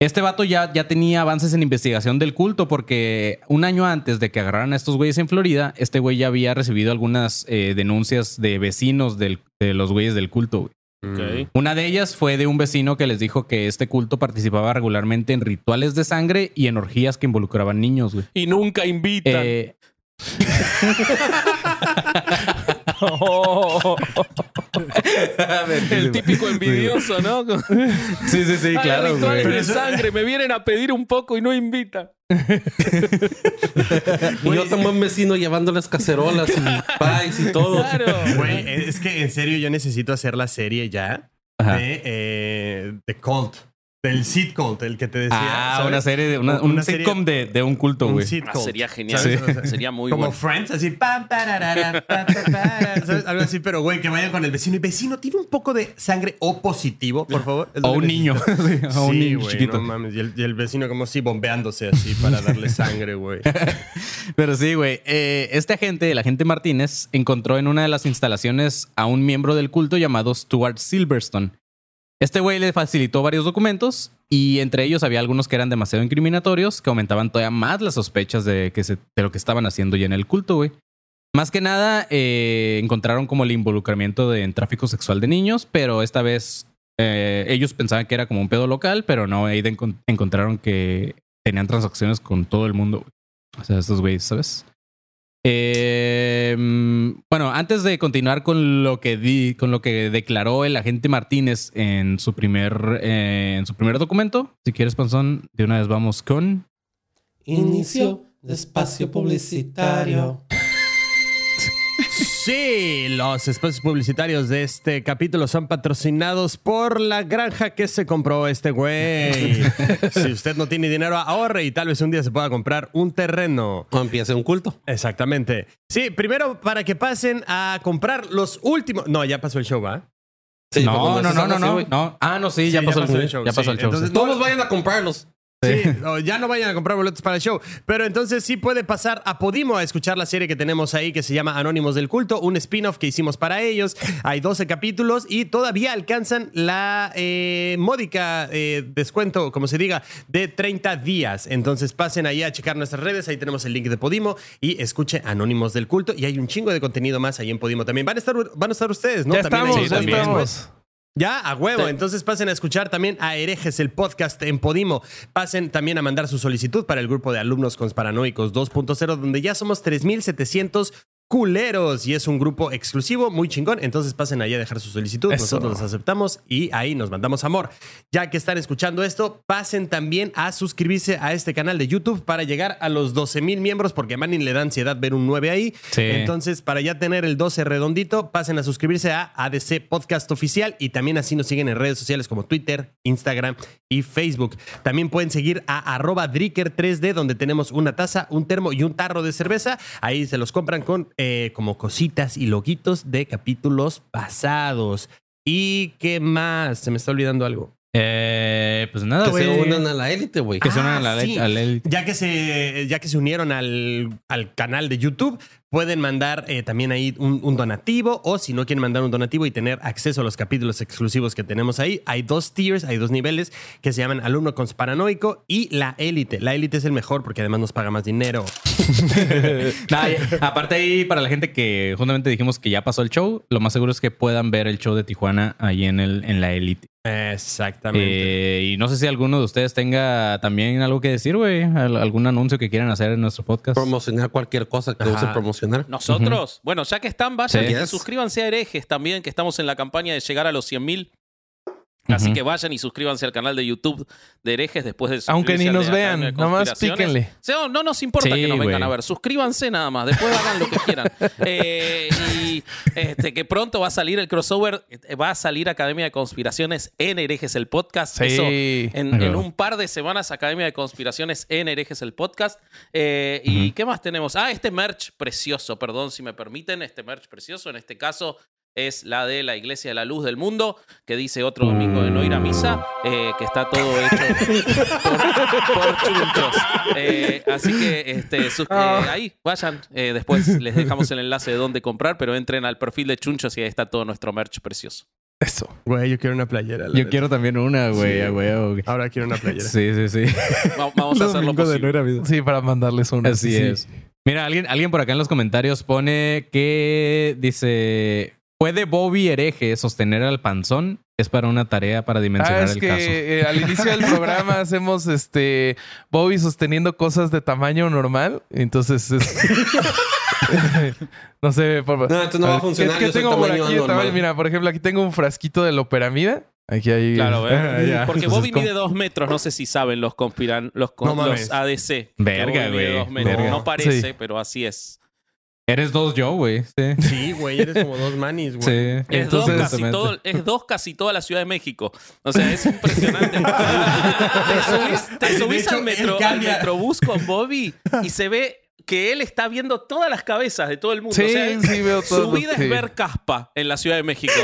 Este vato ya, ya tenía avances en investigación del culto porque un año antes de que agarraran a estos güeyes en Florida, este güey ya había recibido algunas eh, denuncias de vecinos del- de los güeyes del culto. güey. Ok. Una de ellas fue de un vecino que les dijo que este culto participaba regularmente en rituales de sangre y en orgías que involucraban niños, güey. Y nunca invitan. Eh, Oh. El típico envidioso, ¿no? Sí, sí, sí, Hay claro, rituales güey. de sangre, me vienen a pedir un poco y no invitan. Y yo tengo un vecino llevándoles cacerolas y pies y todo. Claro. Güey, es que en serio yo necesito hacer la serie ya Ajá. de, eh, de Cult. Del Cult, el que te decía. Ah, ¿sabes? una serie, de, una, un serie- sitcom de, de un culto, Un güey. Seed Ah, sería genial. ¿sabes? O sea, Sería muy como bueno. Friends, así, pam, pararara, pa, pa, pa, ¿sabes? algo así, pero güey, que vayan con el vecino. Y vecino, tiene un poco de sangre O positivo, por favor. O un niño. o un Sí, niño güey, chiquito. no mames. Y el, y el vecino como así bombeándose así para darle sangre, güey. Pero sí, güey. Eh, este agente, el agente Martínez, encontró en una de las instalaciones a un miembro del culto llamado Stuart Silverstone. Este güey le facilitó varios documentos y entre ellos había algunos que eran demasiado incriminatorios que aumentaban todavía más las sospechas de, que se- de lo que estaban haciendo ya en el culto, güey. Más que nada, eh, encontraron como el involucramiento de, en tráfico sexual de niños, pero esta vez eh, ellos pensaban que era como un pedo local, pero no, ahí encontraron que tenían transacciones con todo el mundo. O sea, estos güeyes, ¿sabes? Eh, bueno, antes de continuar con lo que di, con lo que declaró el agente Martínez en su primer, eh, en su primer documento, si quieres, Panzón, de una vez vamos con. Inicio de espacio publicitario. Sí, los espacios publicitarios de este capítulo son patrocinados por la granja que se compró este güey. si usted no tiene dinero, ahorre y tal vez un día se pueda comprar un terreno. O empiece un culto. Exactamente. Sí, primero para que pasen a comprar los últimos. No, ya pasó el show, ¿va? Sí, no, cuando no, no, no, no. Ah, no, sí, Sí, ya, pasó, el show. Ya pasó sí. el show. Entonces, sí. Todos vayan a comprarlos. Sí, o ya no vayan a comprar boletos para el show. Pero entonces sí puede pasar a Podimo a escuchar la serie que tenemos ahí que se llama Anónimos del Culto, un spin-off que hicimos para ellos. Hay 12 capítulos y todavía alcanzan la eh, módica eh, descuento, como se diga, de 30 días. Entonces pasen ahí a checar nuestras redes, ahí tenemos el link de Podimo y escuche Anónimos del Culto. Y hay un chingo de contenido más ahí en Podimo también. Van a estar, van a estar ustedes, ¿no? ya También estamos, ya estamos. Ya, a huevo. Entonces pasen a escuchar también a Herejes, el podcast en Podimo. Pasen también a mandar su solicitud para el grupo de alumnos consparanoicos 2.0, donde ya somos 3.700 culeros y es un grupo exclusivo, muy chingón. Entonces pasen allá a dejar su solicitud. Eso. Nosotros los aceptamos y ahí nos mandamos amor. Ya que están escuchando esto, pasen también a suscribirse a este canal de YouTube para llegar a los 12.000 miembros, porque a Manning le da ansiedad ver un 9 ahí. Sí. Entonces, para ya tener el 12 redondito, pasen a suscribirse a ADC Podcast Oficial y también así nos siguen en redes sociales como Twitter, Instagram y Facebook. También pueden seguir a arroba Dricker3D, donde tenemos una taza, un termo y un tarro de cerveza. Ahí se los compran con eh, como cositas y loguitos de capítulos pasados. ¿Y qué más? Se me está olvidando algo. Eh, pues nada, Que se unan a la élite, güey. Que se unan Ah, a la, sí. a la élite. Ya que se, ya que se unieron al, al canal de YouTube, pueden mandar eh, también ahí un, un donativo o si no quieren mandar un donativo y tener acceso a los capítulos exclusivos que tenemos ahí, hay dos tiers, hay dos niveles que se llaman alumno consparanoico y la élite. La élite es el mejor porque además nos paga más dinero. Nah, aparte ahí, para la gente que justamente dijimos que ya pasó el show, lo más seguro es que puedan ver el show de Tijuana ahí en, el, en la élite. Exactamente. Eh, y no sé si alguno de ustedes tenga también algo que decir, güey. Al- Algún anuncio que quieran hacer en nuestro podcast. Promocionar cualquier cosa que Ajá. use promocionar. Nosotros, bueno, ya que están, vayan Sí. y suscríbanse a Herejes también, que estamos en la campaña de llegar a los 100 mil. Así que vayan y suscríbanse al canal de YouTube de Herejes después de Aunque ni nos vean, Academia de nada más Conspiraciones. píquenle. Sí, no, no nos importa Sí, que nos vengan a ver. Suscríbanse nada más. Después hagan lo que quieran. Eh, y este, que pronto va a salir el crossover. eh, Va a salir Academia de Conspiraciones en Herejes el podcast. Sí. Eso, en, un par de semanas, Academia de Conspiraciones en Herejes el podcast. Eh, ¿Y qué más tenemos? Ah, este merch precioso, perdón si me permiten. Este merch precioso, en este caso. Es la de la Iglesia de la Luz del Mundo, que dice otro domingo de no ir a misa, eh, que está todo hecho por, por chunchos. Eh, así que este, sus- eh, ahí vayan. Eh, después les dejamos el enlace de dónde comprar, pero entren al perfil de chunchos y ahí está todo nuestro merch precioso. Eso. Güey, yo quiero una playera. la Yo neta. quiero también una, güey. Sí. güey. Ahora quiero una playera. Sí, sí, sí. Va- Vamos a hacer lo Domingo de no posible. ir a misa. Sí, para mandarles una. Así sí, sí. es. Mira, alguien, alguien por acá en los comentarios pone que dice. ¿Puede Bobby hereje sostener al panzón? Es para una tarea para Ah, dimensionar es el que caso. eh, al inicio del programa hacemos este Bobby sosteniendo cosas de tamaño normal. Entonces es. no sé. Por, No, entonces no va a ver, ¿qué- funcionar, ¿Qué, yo soy tengo por aquí? tamaño? Mira, por ejemplo, aquí tengo un frasquito de la operamida. Aquí hay. Claro, ¿eh? Porque Bobby ¿cómo- mide dos metros. No sé si saben los conspiran, los, con- No los ADC. Verga, güey. Verga. No parece, Sí. pero así es. Eres dos yo, güey. Sí. Sí, güey, eres como dos manis, güey. Sí. Es, Entonces, dos casi todo, es dos casi toda la Ciudad de México. O sea, es impresionante. te subís, te subís hecho, al, metro, al metrobús con Bobby y se ve que él está viendo todas las cabezas de todo el mundo. Sí, o sea, sí, veo todo. Su vida sí. es ver caspa en la Ciudad de México.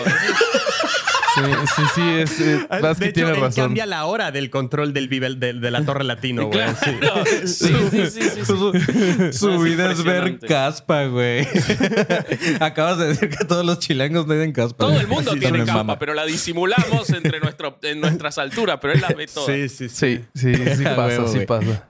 Sí, sí, sí, es, eh, Ah, De hecho, tiene él razón. cambia la hora del control del Vive de, de la Torre Latino, güey. Claro. Sí. Sí, sí, sí, sí, sí. Su Es vida es ver caspa, güey. Acabas de decir que todos los chilangos no den caspa. Todo el mundo Sí, tiene caspa, mama. pero la disimulamos entre nuestro, en nuestras alturas, pero él las ve todas. Sí, sí, sí. Sí, sí, sí pasa, sí pasa.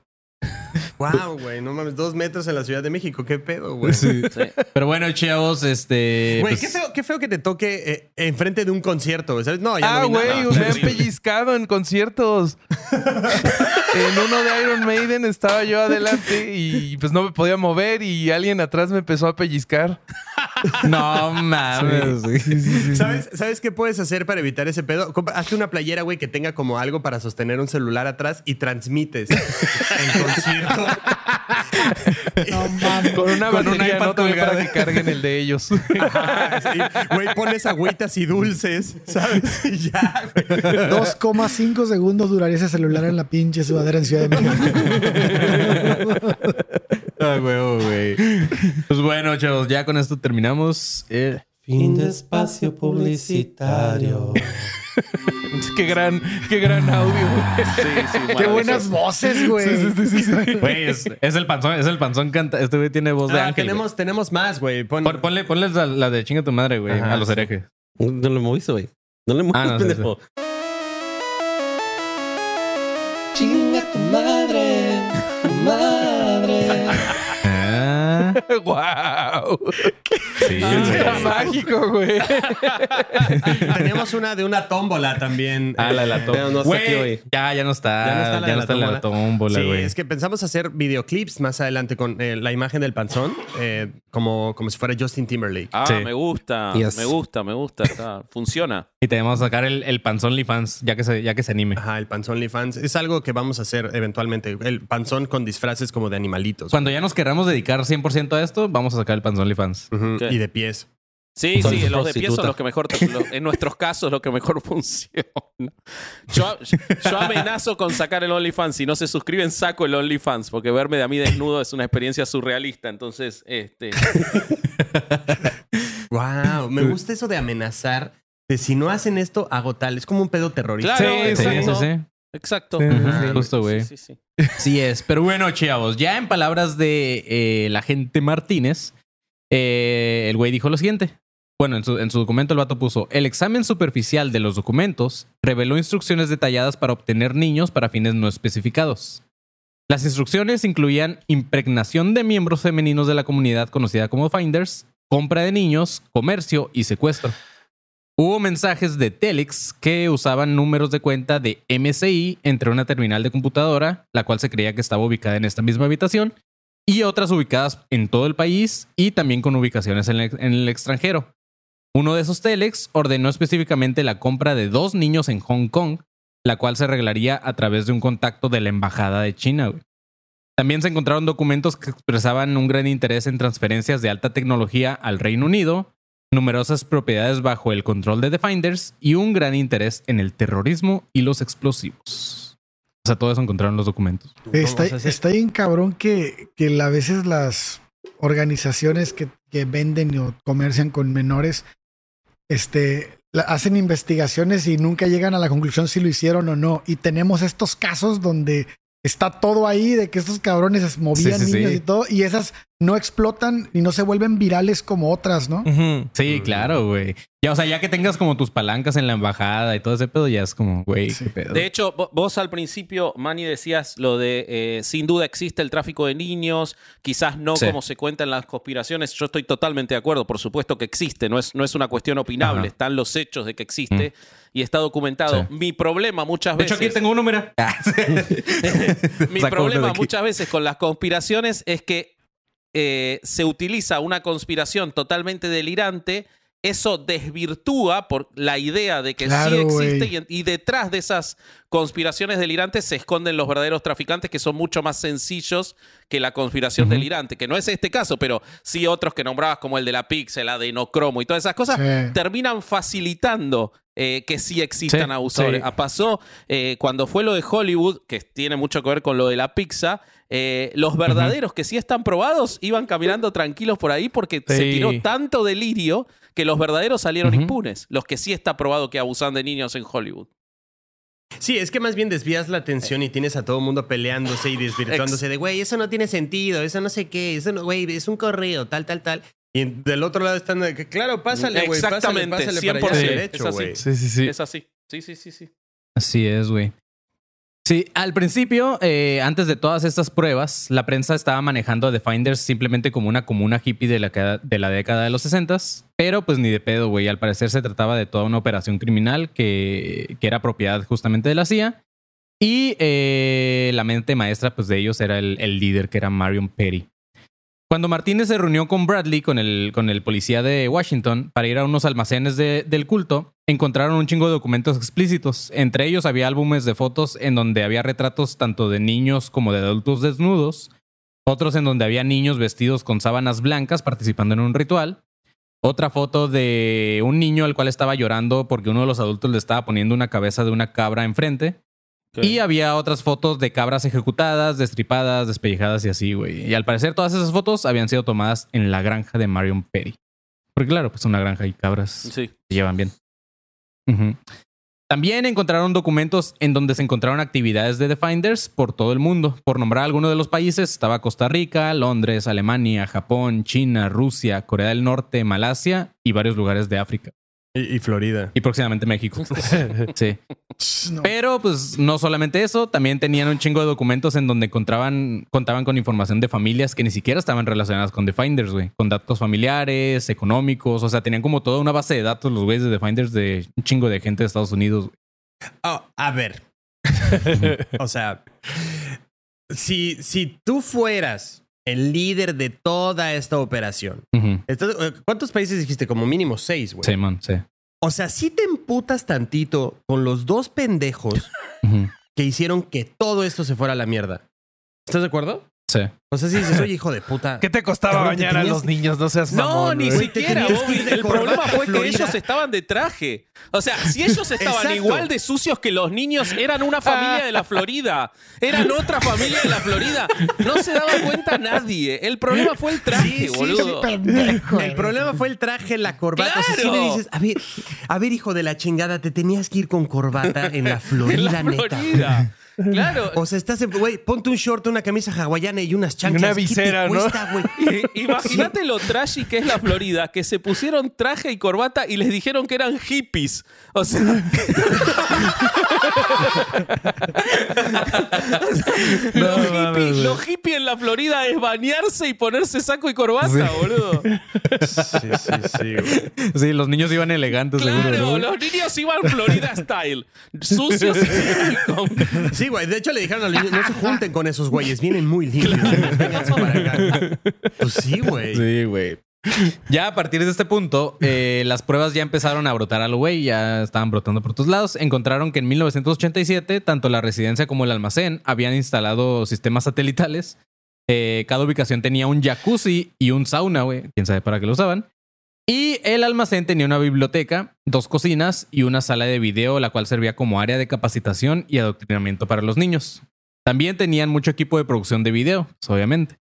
Wow, güey, no mames, dos metros en la Ciudad de México, qué pedo, güey. Sí. Sí. Pero bueno, chavos, este. Güey, pues, qué, feo, qué feo que te toque eh, enfrente de un concierto, ¿sabes? No, ya Ah, güey, me han pellizcado en conciertos. en uno de Iron Maiden estaba yo adelante y pues no me podía mover y alguien atrás me empezó a pellizcar. No mames. ¿Sabes, ¿Sabes qué puedes hacer para evitar ese pedo? Hazte una playera, güey, que tenga como algo para sostener un celular atrás y transmites el concierto. No mames. Con una Con un batería iPad no para que carguen el de ellos. Ajá. Güey, pones agüitas y dulces, ¿sabes? Y ya, güey. 2,5 segundos duraría ese celular en la pinche sudadera en Ciudad de México. Ah, huevo, güey. Pues bueno, chavos, ya con esto terminamos. Eh, Fin de espacio publicitario. qué gran, qué gran audio. Sí, sí, Qué buenas voces, güey. Güey, es, es el panzón, es el panzón canta. Este güey tiene voz de Ah, ángel. tenemos, tenemos más, güey. Pon- güey. Pon- ponle, ponle la, la de chinga tu madre, güey, Ajá, a los sí. herejes. No lo moviste, güey. No le mueves, Ah, no, sí, pendejo. Ah, wow. sí, Era güey. mágico, güey. tenemos una de una tómbola también. Ah, la de la tómbola. no está aquí Güey, hoy. ya, ya no está. Ya no está la de la está la tómbola, Sí, güey. es que pensamos hacer videoclips más adelante con eh, la imagen del panzón, eh, como, como si fuera Justin Timberlake. Ah, Sí. me gusta, Yes. me gusta, me gusta. está- funciona. Y tenemos que sacar el, el panzón fans ya que se, ya que se anime. Ajá, el panzón fans Es algo que vamos a hacer eventualmente. El panzón con disfraces como de animalitos. Cuando ya nos querramos dedicar 100% a esto, vamos a sacar el panzón fans. Ujú, ¿Qué? Y de pies. Sí, sí, los de pie son los que mejor, en nuestros casos, lo que mejor funciona. Yo, yo amenazo con sacar el OnlyFans. Si no se suscriben, saco el OnlyFans, porque verme de a mí desnudo es una experiencia surrealista. Entonces, este. Wow, me gusta eso de amenazar. De si no hacen esto, hago tal. Es como un pedo terrorista. Claro, Sí, sí, sí, exacto. sí. Exacto. Sí, sí. justo, güey. Sí, sí, sí. Sí es, pero bueno, chavos, ya en palabras de eh, la gente Martínez, eh, el güey dijo lo siguiente. Bueno, en su, en su documento el vato puso, el examen superficial de los documentos reveló instrucciones detalladas para obtener niños para fines no especificados. Las instrucciones incluían impregnación de miembros femeninos de la comunidad conocida como Finders, compra de niños, comercio y secuestro. Hubo mensajes de Telex que usaban números de cuenta de MSI entre una terminal de computadora, la cual se creía que estaba ubicada en esta misma habitación, y otras ubicadas en todo el país y también con ubicaciones en el, extranjero. Uno de esos Telex ordenó específicamente la compra de dos niños en Hong Kong, la cual se arreglaría a través de un contacto de la Embajada de China. También se encontraron documentos que expresaban un gran interés en transferencias de alta tecnología al Reino Unido, numerosas propiedades bajo el control de Defenders y un gran interés en el terrorismo y los explosivos. Sea, todo eso encontraron los documentos. Está, está bien cabrón que, que a veces las organizaciones que, que venden o comercian con menores este, la- hacen investigaciones y nunca llegan a la conclusión si lo hicieron o no. Y tenemos estos casos donde está todo ahí de que estos cabrones movían Sí, sí, niños sí. y todo. Y esas no explotan y no se vuelven virales como otras, ¿no? Sí, claro, güey. Ya, o sea, ya que tengas como tus palancas en la embajada y todo ese pedo, ya es como, güey, Sí. qué pedo. De hecho, vo- vos al principio, Manny, decías lo de eh, sin duda existe el tráfico de niños, quizás no Sí. como se cuenta en las conspiraciones. Yo estoy totalmente de acuerdo, por supuesto que existe, no es, no es una cuestión opinable, Ajá. están los hechos de que existe y está documentado. Sí. Mi problema muchas de hecho, veces. aquí tengo uno, mira. Mi problema muchas veces con las conspiraciones es que eh, se utiliza una conspiración totalmente delirante. Eso desvirtúa por la idea de que Claro, sí existe y, y detrás de esas conspiraciones delirantes se esconden los verdaderos traficantes que son mucho más sencillos que la conspiración delirante, que no es este caso, pero sí otros que nombrabas como el de la Pixel, adenocromo y todas esas cosas, Sí. terminan facilitando eh, que sí existan Sí, abusadores. sí. Ah, Pasó eh, cuando fue lo de Hollywood, que tiene mucho que ver con lo de la pizza. eh, los verdaderos que sí están probados iban caminando tranquilos por ahí porque se tiró tanto delirio que los verdaderos salieron impunes. Los que sí está probado que abusan de niños en Hollywood. Sí, es que más bien desvías la atención y tienes a todo el mundo peleándose y desvirtuándose de, güey, eso no tiene sentido, eso no sé qué, eso no, güey, es un correo, tal, tal, tal. Y del otro lado están de que, claro, pásale, güey, pásale, Exactamente, pásale para 100%, allá es derecho, así. güey. Sí, sí, sí. Es así. Sí, sí, sí, sí. Así es, güey. Sí, al principio, eh, antes de todas estas pruebas, la prensa estaba manejando a The Finders simplemente como una comuna hippie de la, de la década de los 60 pero pues ni de pedo, güey. Al parecer se trataba de toda una operación criminal que, que era propiedad justamente de la CIA. Y eh, la mente maestra pues, de ellos era el, el líder que era Marion Petty. Cuando Martínez se reunió con Bradley, con el, con el policía de Washington, para ir a unos almacenes de- del culto, encontraron un chingo de documentos explícitos. Entre ellos había álbumes de fotos en donde había retratos tanto de niños como de adultos desnudos, otros en donde había niños vestidos con sábanas blancas participando en un ritual, otra foto de un niño al cual estaba llorando porque uno de los adultos le estaba poniendo una cabeza de una cabra enfrente. Y había otras fotos de cabras ejecutadas, destripadas, despellejadas y así, güey. Y al parecer todas esas fotos habían sido tomadas en la granja de Marion Perry. Porque claro, pues una granja y cabras Sí. se llevan bien. También encontraron documentos en donde se encontraron actividades de The Finders por todo el mundo. Por nombrar algunos de los países, estaba Costa Rica, Londres, Alemania, Japón, China, Rusia, Corea del Norte, Malasia y varios lugares de África. Y, y Florida. Y próximamente México. sí. No. Pero pues no solamente eso, también tenían un chingo de documentos en donde encontraban, contaban con información de familias que ni siquiera estaban relacionadas con The Finders, güey. Con datos familiares, económicos, o sea, tenían como toda una base de datos los güeyes de The Finders de un chingo de gente de Estados Unidos. güey. Oh, a ver. o sea, si, si tú fueras el líder de toda esta operación, eh, ¿cuántos países dijiste? Como mínimo seis, güey. Sí, man, sí. O sea, si te emputas tantito con los dos pendejos que hicieron que todo esto se fuera a la mierda. ¿Estás de acuerdo? Sí. O sea, si dices, oye, hijo de puta. ¿Qué te costaba Cabrón, te bañar a los niños? No seas No, ni güey. siquiera. El problema fue que ellos estaban de traje. O sea, si ellos estaban Exacto. igual de sucios que los niños, eran una familia de la Florida. Eran otra familia de la Florida. No se daba cuenta nadie. El problema fue el traje, Sí, sí, boludo. Pendejo. El problema fue el traje, la corbata. O sea, ¡Claro! le dices, a ver, a ver, hijo de la chingada, te tenías que ir con corbata en la En Florida, neta. Claro. O sea, estás en, güey, ponte un short, una camisa hawaiana y unas chanclas. una ¿Qué te visera, ¿no? cuesta, Imagínate lo trashy que es la Florida, que se pusieron traje y corbata y les dijeron que eran hippies. O sea, lo, hippie, lo hippie en la Florida es bañarse y ponerse saco y corbata, boludo. Sí, sí, sí, güey. Sí, los niños iban elegantes, seguro. Claro, ¿no? los niños iban Florida style. Sucios y con- Sí, güey. De hecho, le dijeron a los niños, no se junten con esos güeyes. Vienen muy limpios. Pues sí, güey. Sí, güey. Ya a partir de este punto, eh, las pruebas ya empezaron a brotar al güey, ya estaban brotando por todos lados. Encontraron que en 1987, tanto la residencia como el almacén habían instalado sistemas satelitales. Eh, cada ubicación tenía un jacuzzi y un sauna, güey. Quién sabe para qué lo usaban. Y el almacén tenía una biblioteca, dos cocinas y una sala de video, la cual servía como área de capacitación y adoctrinamiento para los niños. También tenían mucho equipo de producción de video, obviamente.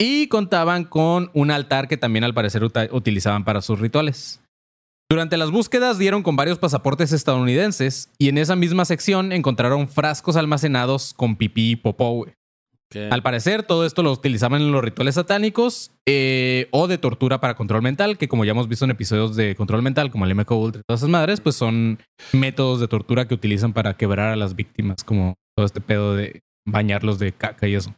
Y contaban con un altar que también al parecer utilizaban para sus rituales. Durante las búsquedas dieron con varios pasaportes estadounidenses y en esa misma sección encontraron frascos almacenados con pipí y popó, Al parecer, todo esto lo utilizaban en los rituales satánicos eh, o de tortura para control mental, que como ya hemos visto en episodios de control mental, como el M Cult y todas esas madres, pues son métodos de tortura que utilizan para quebrar a las víctimas, como todo este pedo de bañarlos de caca y eso.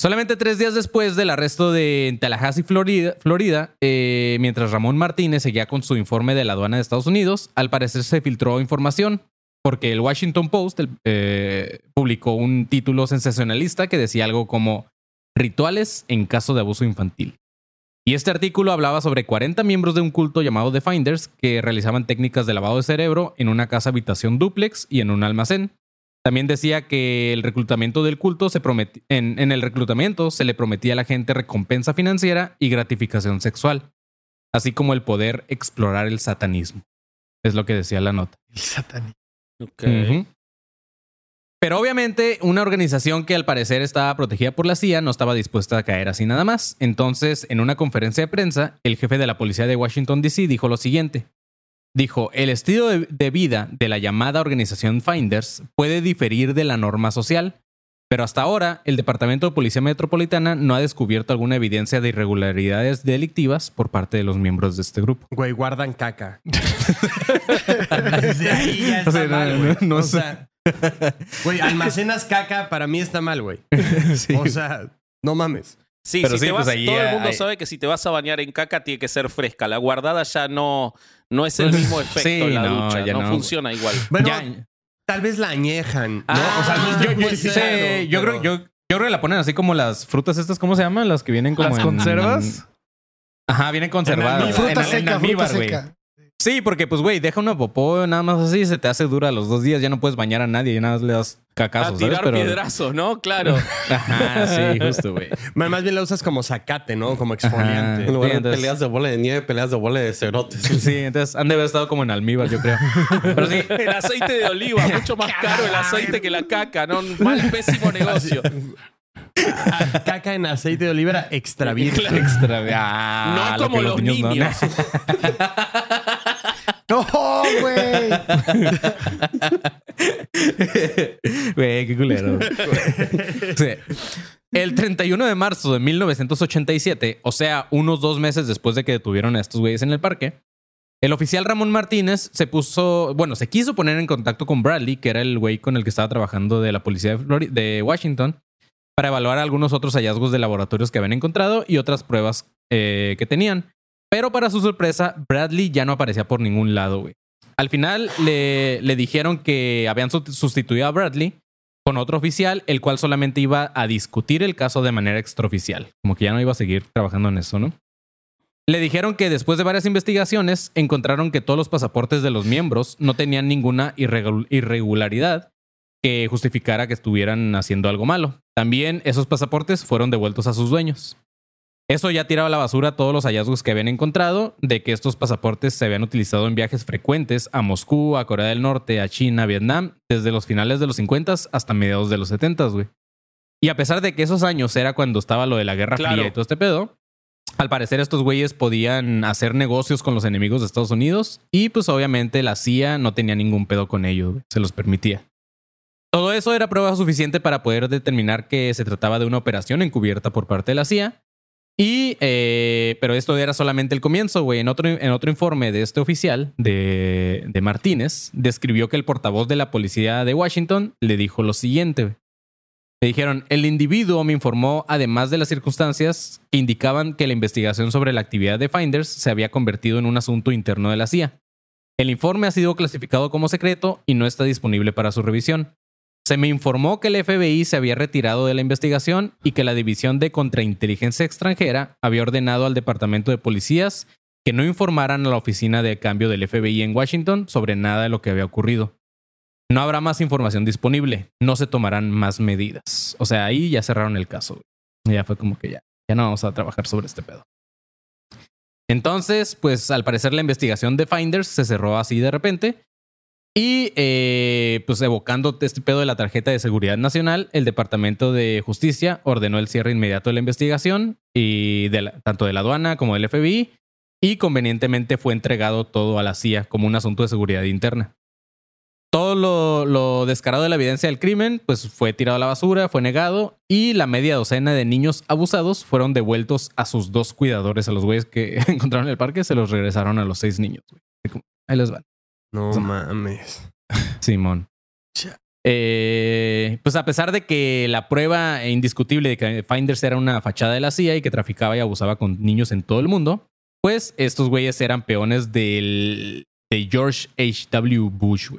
Solamente tres días después del arresto de Tallahassee, Florida, Florida eh, mientras Ramón Martínez seguía con su informe de la aduana de Estados Unidos, al parecer se filtró información porque el Washington Post eh, publicó un título sensacionalista que decía algo como Rituales en caso de abuso infantil. Y este artículo hablaba sobre 40 miembros de un culto llamado The Finders que realizaban técnicas de lavado de cerebro en una casa habitación dúplex y en un almacén. También decía que el reclutamiento del culto se prometi- en, en el reclutamiento se le prometía a la gente recompensa financiera y gratificación sexual, así como el poder explorar el satanismo. Es lo que decía la nota. El satánico. Ok. Ujú. Pero obviamente una organización que al parecer estaba protegida por la CIA no estaba dispuesta a caer así nada más. Entonces, en una conferencia de prensa, el jefe de la policía de Washington, D.C. dijo lo siguiente. Dijo, el estilo de, de vida de la llamada organización Finders puede diferir de la norma social, pero hasta ahora el Departamento de Policía Metropolitana no ha descubierto alguna evidencia de irregularidades delictivas por parte de los miembros de este grupo. Güey, guardan caca. Desde ahí ya está O sea, no, mal, no, güey. no o sé. sea, güey, almacenas caca, para mí está mal, güey. O sea, no mames. Sí, Pero si sí, te pues vas- ahí todo el mundo hay- sabe que si te vas a bañar en caca tiene que ser fresca. La guardada ya no, no es el mismo efecto Sí, en la no, ducha. ya No, no. funciona igual. Bueno, Ya- tal vez la añejan, ¿no? Ah, o sea, no estoy yo, yo- justificando, sí, yo pero- creo, yo, yo creo que la ponen así como las frutas estas, ¿cómo se llaman? Las que vienen como ¿Las en- conservas? Ajá, vienen conservadas. almíbar. Fruta En- en seca, fruta almíbar, güey. seca. Sí, porque pues, güey, deja una popó nada más así, se te hace dura a los dos días, ya no puedes bañar a nadie, y nada más le das A cacazos, ¿sabes? tirar piedrazos, ¿no? Claro. Ajá, sí, justo, güey. Más bien la usas como zacate, ¿no? Como exfoliante. Ajá. En lugar de entonces- peleas de bola de nieve, peleas de bola de cerotes. Sí, entonces han de haber estado como en almíbar, yo creo. Pero sí, El aceite de oliva, mucho más caro el aceite que la caca, ¿no? Un mal, pésimo negocio. Ah, caca en aceite de oliva extra virgen. extra. Ah, no lo como los niños. No, güey. Güey, qué culero. El 31 de marzo de 1987, o sea, unos dos meses después de que detuvieron a estos güeyes en el parque, el oficial Ramón Martínez se puso, bueno, se quiso poner en contacto con Bradley, que era el güey con el que estaba trabajando de la policía de Washington, para evaluar algunos otros hallazgos de laboratorios que habían encontrado y otras pruebas eh, que tenían. Pero para su sorpresa, Bradley ya no aparecía por ningún lado, güey. Al final le, le dijeron que habían su- sustituido a Bradley con otro oficial, el cual solamente iba a discutir el caso de manera extraoficial. Como que ya no iba a seguir trabajando en eso, ¿no? Le dijeron que después de varias investigaciones encontraron que todos los pasaportes de los miembros no tenían ninguna irregu- irregularidad que justificara que estuvieran haciendo algo malo. También esos pasaportes fueron devueltos a sus dueños. Eso ya tiraba a la basura todos los hallazgos que habían encontrado de que estos pasaportes se habían utilizado en viajes frecuentes a Moscú, a Corea del Norte, a China, a Vietnam, desde los finales de los 50 hasta mediados de los 70, güey. Y a pesar de que esos años era cuando estaba lo de la Guerra Claro. Fría y todo este pedo, al parecer estos güeyes podían hacer negocios con los enemigos de Estados Unidos y pues obviamente la CIA no tenía ningún pedo con ellos, güey. se los permitía. Todo eso era prueba suficiente para poder determinar que se trataba de una operación encubierta por parte de la CIA. Y, eh, pero esto era solamente el comienzo, güey. En otro, en otro informe de este oficial, de, de Martínez, describió que el portavoz de la policía de Washington le dijo lo siguiente. Le dijeron, el individuo me informó, además de las circunstancias que indicaban que la investigación sobre la actividad de Finders se había convertido en un asunto interno de la CIA. El informe ha sido clasificado como secreto y no está disponible para su revisión. Se me informó que el FBI se había retirado de la investigación y que la División de Contrainteligencia Extranjera había ordenado al Departamento de Policías que no informaran a la oficina de cambio del FBI en Washington sobre nada de lo que había ocurrido. No habrá más información disponible, no se tomarán más medidas. O sea, ahí ya cerraron el caso. Ya fue como que ya, ya no vamos a trabajar sobre este pedo. Entonces, pues al parecer la investigación de Finders se cerró así de repente y eh, pues evocando este pedo de la tarjeta de seguridad nacional, el Departamento de Justicia ordenó el cierre inmediato de la investigación y de la- tanto de la aduana como del FBI y convenientemente fue entregado todo a la CIA como un asunto de seguridad interna. todo lo, lo descarado de la evidencia del crimen, pues fue tirado a la basura, fue negado y la media docena de niños abusados fueron devueltos a sus dos cuidadores, a los güeyes que encontraron en el parque, se los regresaron a los seis niños. Ahí les van. No mames. Simón. Eh, pues a pesar de que la prueba indiscutible de que Finders era una fachada de la CIA y que traficaba y abusaba con niños en todo el mundo, pues estos güeyes eran peones del, de George H.W. Bush.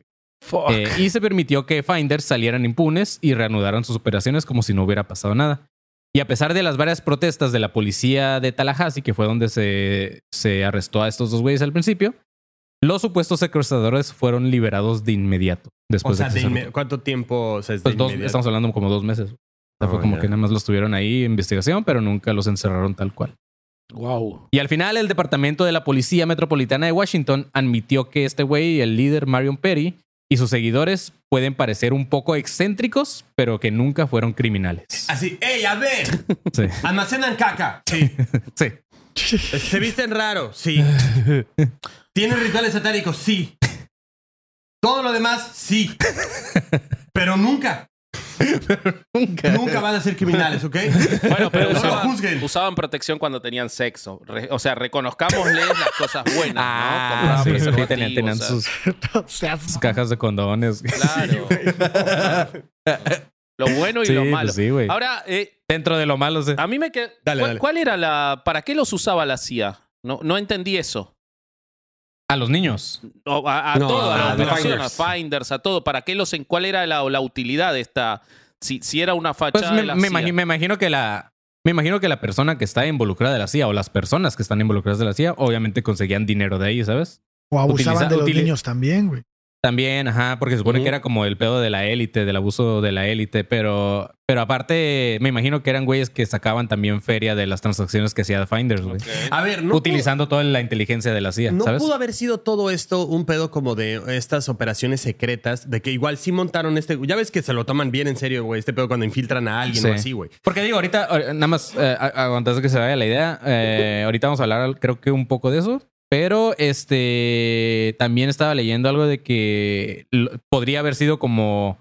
Fuck. Eh, y se permitió que Finders salieran impunes y reanudaran sus operaciones como si no hubiera pasado nada. Y a pesar de las varias protestas de la policía de Tallahassee, que fue donde se, se arrestó a estos dos güeyes al principio, los supuestos secuestradores fueron liberados de inmediato. O Después sea, de de que se- inme- ¿cuánto tiempo? O sea, es de pues dos- estamos hablando como dos meses. O sea, fue Oh, como que nada más los tuvieron ahí en investigación, pero nunca los encerraron tal cual. Wow. Y al final, el Departamento de la Policía Metropolitana de Washington admitió que este güey, el líder Marion Perry, y sus seguidores pueden parecer un poco excéntricos, pero que nunca fueron criminales. Así, ¡ey, a ver! Sí. ¿Almacenan caca? Sí. Sí. ¿Se visten raro? Sí. ¿Tienen rituales satánicos? Sí. Todo lo demás, sí. Pero nunca, Nunca. nunca van a ser criminales, ¿ok? Bueno, pero No lo usaban, juzguen. usaban protección cuando tenían sexo. Re- o sea, reconozcámosles las cosas buenas, Ah, ¿no? Compraban sí, sí, preservativos, tenían, tenían o sea, sus, No seas sus cajas de condones. Claro. lo bueno y Sí, lo pues malo. sí, güey. Ahora, eh, Dentro de lo malo, sí. a mí me queda. Dale, ¿cuál, dale. cuál era la. ¿Para qué los usaba la CIA? No, no entendí eso. A los niños. O a, a No, todo, a a Finders. a Finders, a todo. ¿Para qué los en cuál era la, la utilidad de esta? Si, si era una Pues fachada me, de la me CIA. imagino, me imagino que la. Me imagino que la persona que está involucrada de la CIA o las personas que están involucradas de la CIA obviamente conseguían dinero de ahí, ¿sabes? O abusaban Utiliza- de los niños también, güey. También, ajá, porque se supone que era como el pedo de la élite, del abuso de la élite, pero, pero aparte me imagino que eran güeyes que sacaban también feria de las transacciones que hacía Finders, güey. A ver, no Utilizando toda la inteligencia de la CIA, No ¿sabes? pudo haber sido todo esto un pedo como de estas operaciones secretas, de que igual sí montaron este. Ya ves que se lo toman bien en serio, güey, este pedo cuando infiltran a alguien Sí. o así, güey. Porque digo, ahorita, eh, nada más, eh, a- antes de que se vaya la idea, eh, ahorita vamos a hablar, creo que un poco de eso. Pero este también estaba leyendo algo de que podría haber sido como,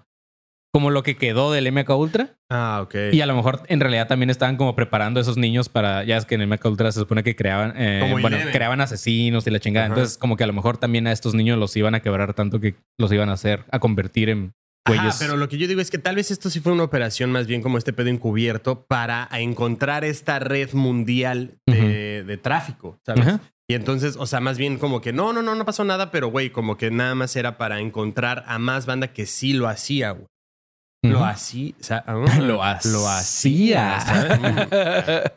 como lo que quedó del MK Ultra. Ah, ok. Y a lo mejor en realidad también estaban como preparando a esos niños para. Ya es que en el MK Ultra se supone que creaban. eh, bueno, Eleven. creaban asesinos y la chingada. Entonces, como que a lo mejor también a estos niños los iban a quebrar tanto que los iban a hacer, a convertir en güeyes. pero lo que yo digo es que tal vez esto sí fue una operación más bien como este pedo encubierto para encontrar esta red mundial de, de tráfico, ¿sabes? Y entonces, o sea, más bien como que no, no, no, no pasó nada, pero güey, como que nada más era para encontrar a más banda que sí lo hacía, güey. Lo hacía. o sea, ah, Lo Lo hacía. hacía.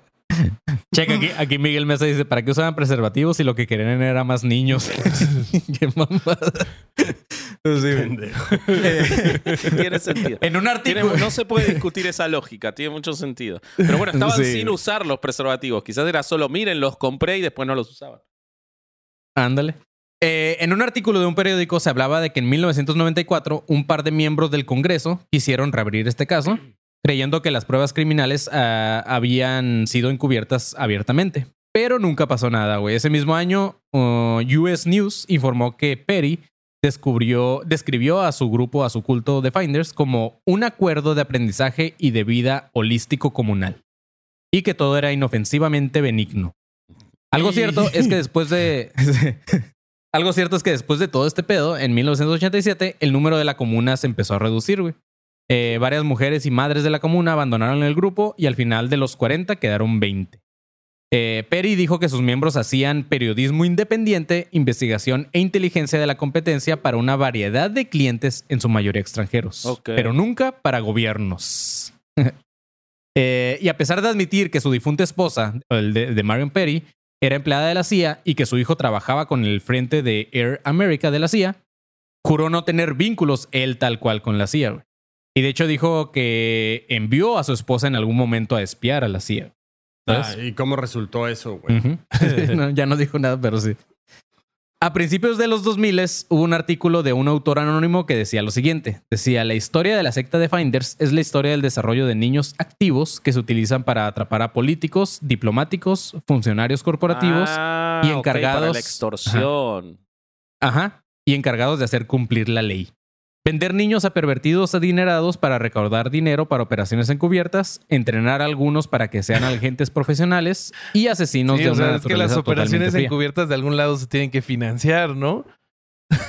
Checa, aquí, aquí Miguel Mesa dice: ¿Para qué usaban preservativos si lo que querían era más niños? qué mamada. Pues sí. Pendejo. Tiene sentido. en un Tiene- artículo. no se puede discutir esa lógica, tiene mucho sentido. Pero bueno, estaban Sí. sin usar los preservativos. Quizás era solo, miren, los compré y después no los usaban. Ándale. Eh, en un artículo de un periódico se hablaba de que en 1994 un par de miembros del Congreso quisieron reabrir este caso, creyendo que las pruebas criminales ah, habían sido encubiertas abiertamente. Pero nunca pasó nada, güey. Ese mismo año, uh, US News informó que Perry descubrió, describió a su grupo, a su culto de Finders, como un acuerdo de aprendizaje y de vida holístico comunal. Y que todo era inofensivamente benigno. Algo cierto es que después de. Algo cierto es que después de todo este pedo, en 1987, el número de la comuna se empezó a reducir, güey. Eh, varias mujeres y madres de la comuna abandonaron el grupo y al final de los 40 quedaron 20. Eh, Perry dijo que sus miembros hacían periodismo independiente, investigación e inteligencia de la competencia para una variedad de clientes, en su mayoría extranjeros, pero nunca para gobiernos. Eh, y a pesar de admitir que su difunta esposa, el de, de Marion Perry, era empleada de la CIA y que su hijo trabajaba con el frente de Air America de la CIA, juró no tener vínculos él tal cual con la CIA. Y de hecho dijo que envió a su esposa en algún momento a espiar a la CIA. Ah, ¿Y cómo resultó eso, güey? No, ya no dijo nada, pero sí. A principios de los 2000 hubo un artículo de un autor anónimo que decía lo siguiente. Decía, la historia de la secta de Finders es la historia del desarrollo de niños activos que se utilizan para atrapar a políticos, diplomáticos, funcionarios corporativos Ah, y ok, para encargados- la extorsión. Ajá. Y encargados de hacer cumplir la ley. Vender niños a pervertidos adinerados para recaudar dinero para operaciones encubiertas, entrenar a algunos para que sean agentes profesionales y asesinos Sí, de o una sea, es que las operaciones encubiertas de algún lado se tienen que financiar, ¿no?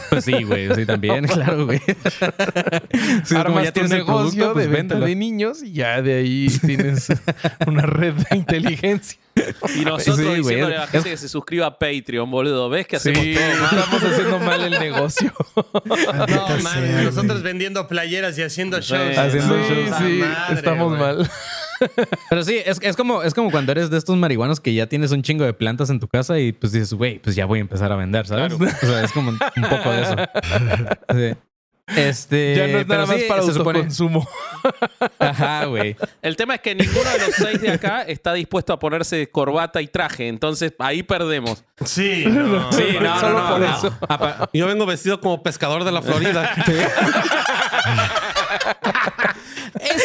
Pues sí, güey, sí, también, claro, güey. Sí, como Armas ya tu tienes el negocio producto, pues de venta de niños y ya de ahí tienes una red de inteligencia. Y nosotros Sí, güey. diciéndole a la gente que se suscriba a Patreon, boludo. ¿Ves que Sí, hacemos todo mal? estamos haciendo mal el negocio. No, nosotros vendiendo playeras y haciendo shows. Haciendo No, sí, shows. sí, madre, estamos güey. mal. Pero sí, es, es como, es como cuando eres de estos marihuanos que ya tienes un chingo de plantas en tu casa y pues dices, güey, pues ya voy a empezar a vender, ¿sabes? O sea, es como un, un poco de eso. Sí. Este, Ya no es nada más sí, para se supone- autoconsumo. Ajá, güey. El tema es que ninguno de los seis de acá está dispuesto a ponerse corbata y traje. Entonces ahí perdemos. Sí, no. Sí, no, Solo no, no, por no. eso. Apa- Yo vengo vestido como pescador de la Florida.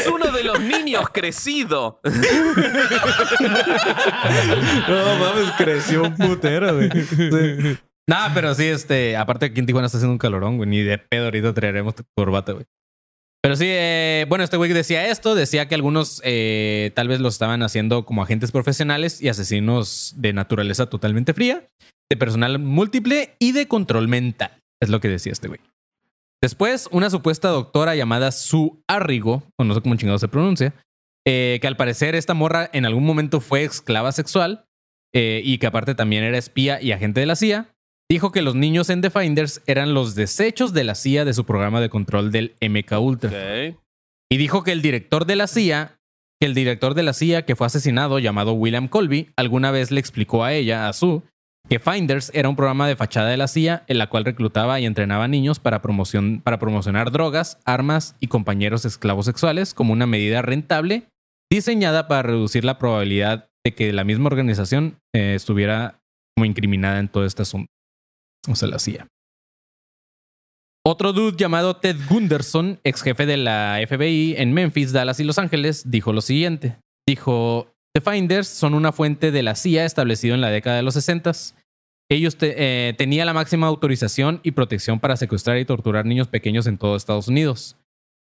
Es uno de los niños crecido. No mames, creció un putero, güey. Sí. Nah, pero sí, este, aparte aquí en Tijuana está haciendo un calorón, güey. Ni de pedo ahorita traeremos tu corbata, güey. Pero sí, eh, bueno, este güey decía esto, decía que algunos eh, tal vez los estaban haciendo como agentes profesionales y asesinos de naturaleza totalmente fría, de personal múltiple y de control mental. Es lo que decía este güey. Después, una supuesta doctora llamada Sue Arrigo, o no sé cómo chingado se pronuncia, eh, que al parecer esta morra en algún momento fue esclava sexual eh, y que aparte también era espía y agente de la CIA, dijo que los niños en The Finders eran los desechos de la CIA de su programa de control del MK Ultra. Y dijo que el director de la CIA, que el director de la CIA que fue asesinado, llamado William Colby, alguna vez le explicó a ella, a Sue, que Finders era un programa de fachada de la CIA en la cual reclutaba y entrenaba niños para, promoción, para promocionar drogas, armas y compañeros esclavos sexuales como una medida rentable diseñada para reducir la probabilidad de que la misma organización eh, estuviera como incriminada en todo este asunto. O sea, la CIA. Otro dude llamado Ted Gunderson, ex jefe de la FBI en Memphis, Dallas y Los Ángeles, dijo lo siguiente. Dijo, The Finders son una fuente de la CIA establecido en la década de los 60. Ellos eh, tenía la máxima autorización y protección para secuestrar y torturar niños pequeños en todo Estados Unidos.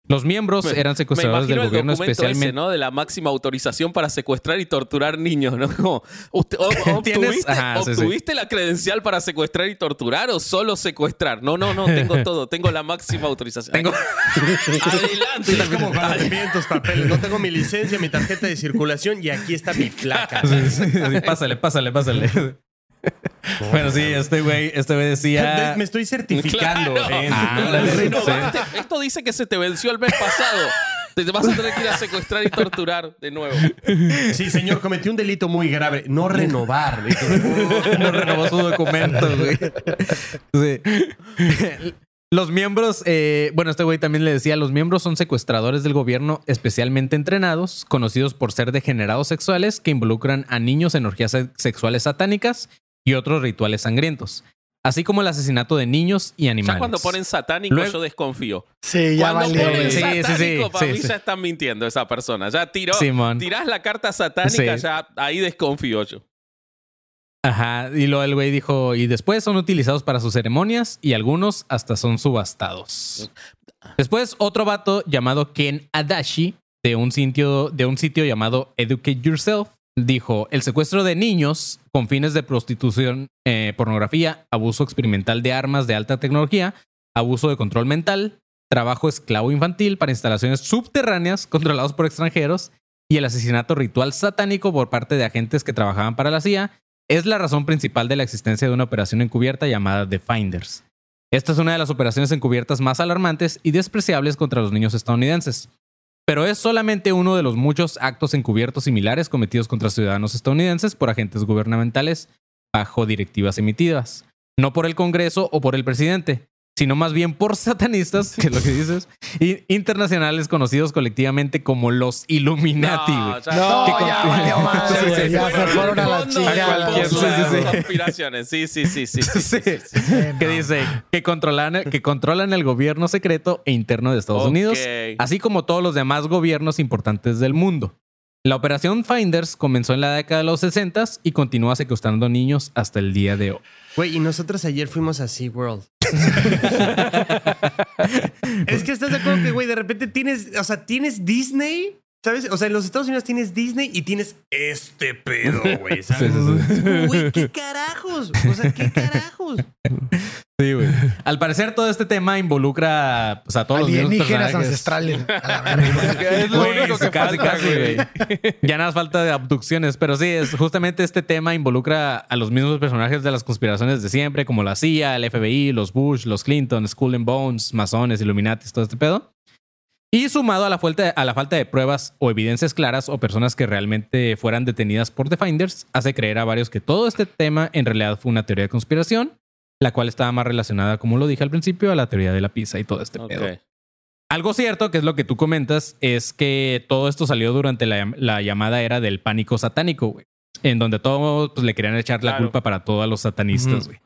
Los miembros Me- eran Me secuestradores imagino del el gobierno documento especialmente. ese, ¿no? De la máxima autorización para secuestrar y torturar niños, ¿no? Como, usted- o-. ¿Obtuviste, Ajá, sí, sí. obtuviste la credencial para secuestrar y torturar o solo secuestrar? No, no, no, tengo todo. Tengo la máxima autorización. Tengo- Adelante. Es como tus papeles. No tengo mi licencia, mi tarjeta de circulación y aquí está mi placa. Sí, sí, sí, pásale, pásale, pásale. Bueno, sí, este güey, este güey decía. Me estoy certificando. Claro. ¿eh? Ah, Esto dice que se te venció el mes pasado. Te vas a tener que ir a secuestrar y torturar de nuevo. Sí, señor, cometí un delito muy grave. No renovar. no renovó su documento, güey. Sí. Los miembros, eh, bueno, este güey también le decía, los miembros son secuestradores del gobierno especialmente entrenados, conocidos por ser degenerados sexuales que involucran a niños en orgías se- sexuales satánicas y otros rituales sangrientos, así como el asesinato de niños y animales. Ya cuando ponen satánico, Luego- yo desconfío. Sí, ya Cuando valió. ponen Sí, sí, satánico, sí, para sí, mí sí. ya están mintiendo esa persona. Ya tiró, Simón. tirás la carta satánica, Sí. ya ahí desconfío yo. Ajá, y luego el güey dijo, y después son utilizados para sus ceremonias y algunos hasta son subastados. Después otro vato llamado Ken Adachi de un sitio, de un sitio llamado Educate Yourself dijo, el secuestro de niños con fines de prostitución, eh, pornografía, abuso experimental de armas de alta tecnología, abuso de control mental, trabajo esclavo infantil para instalaciones subterráneas controlados por extranjeros y el asesinato ritual satánico por parte de agentes que trabajaban para la CIA es la razón principal de la existencia de una operación encubierta llamada The Finders. Esta es una de las operaciones encubiertas más alarmantes y despreciables contra los niños estadounidenses. Pero es solamente uno de los muchos actos encubiertos similares cometidos contra ciudadanos estadounidenses por agentes gubernamentales bajo directivas emitidas, no por el Congreso o por el presidente, sino más bien por satanistas, que es lo que dices, y internacionales conocidos colectivamente como los Illuminati. No, Que ya valió madre, Sí, sí, sí. ya se Fueron a la Sí, sí, sí. Conspiraciones, sí, sí, sí, sí. sí, Sí. sí, sí. que dice que controlan, que controlan el gobierno secreto e interno de Estados. Unidos, así como todos los demás gobiernos importantes del mundo. La operación Finders comenzó en la década de los 60 y continúa secuestrando niños hasta el día de hoy. Güey, y nosotros ayer fuimos a SeaWorld. es que estás de acuerdo que, güey, de repente tienes, o sea, tienes Disney, ¿sabes? O sea, en los Estados Unidos tienes Disney y tienes este pedo, güey, ¿sabes? Güey, ¿qué carajos? O sea, ¿qué carajos? Sí, güey. Al parecer, todo este tema involucra pues, a todos los Alienígenas personajes. ancestrales. A la verga. Es lo Güey, único que casi, falta, casi, güey. güey. Ya nada más falta de abducciones, pero sí, es justamente este tema involucra a los mismos personajes de las conspiraciones de siempre, como la CIA, el FBI, los Bush, los Clinton, Skull and Bones, masones, Illuminati, todo este pedo. Y sumado a la, falta, a la falta de pruebas o evidencias claras o personas que realmente fueran detenidas por The Finders, hace creer a varios que todo este tema en realidad fue una teoría de conspiración, la cual estaba más relacionada, como lo dije al principio, a la teoría de la pizza y todo este pedo. Algo cierto, que es lo que tú comentas, es que todo esto salió durante la, la llamada era del pánico satánico, güey. En donde todos pues, le querían echar la Claro. culpa para todos los satanistas, güey.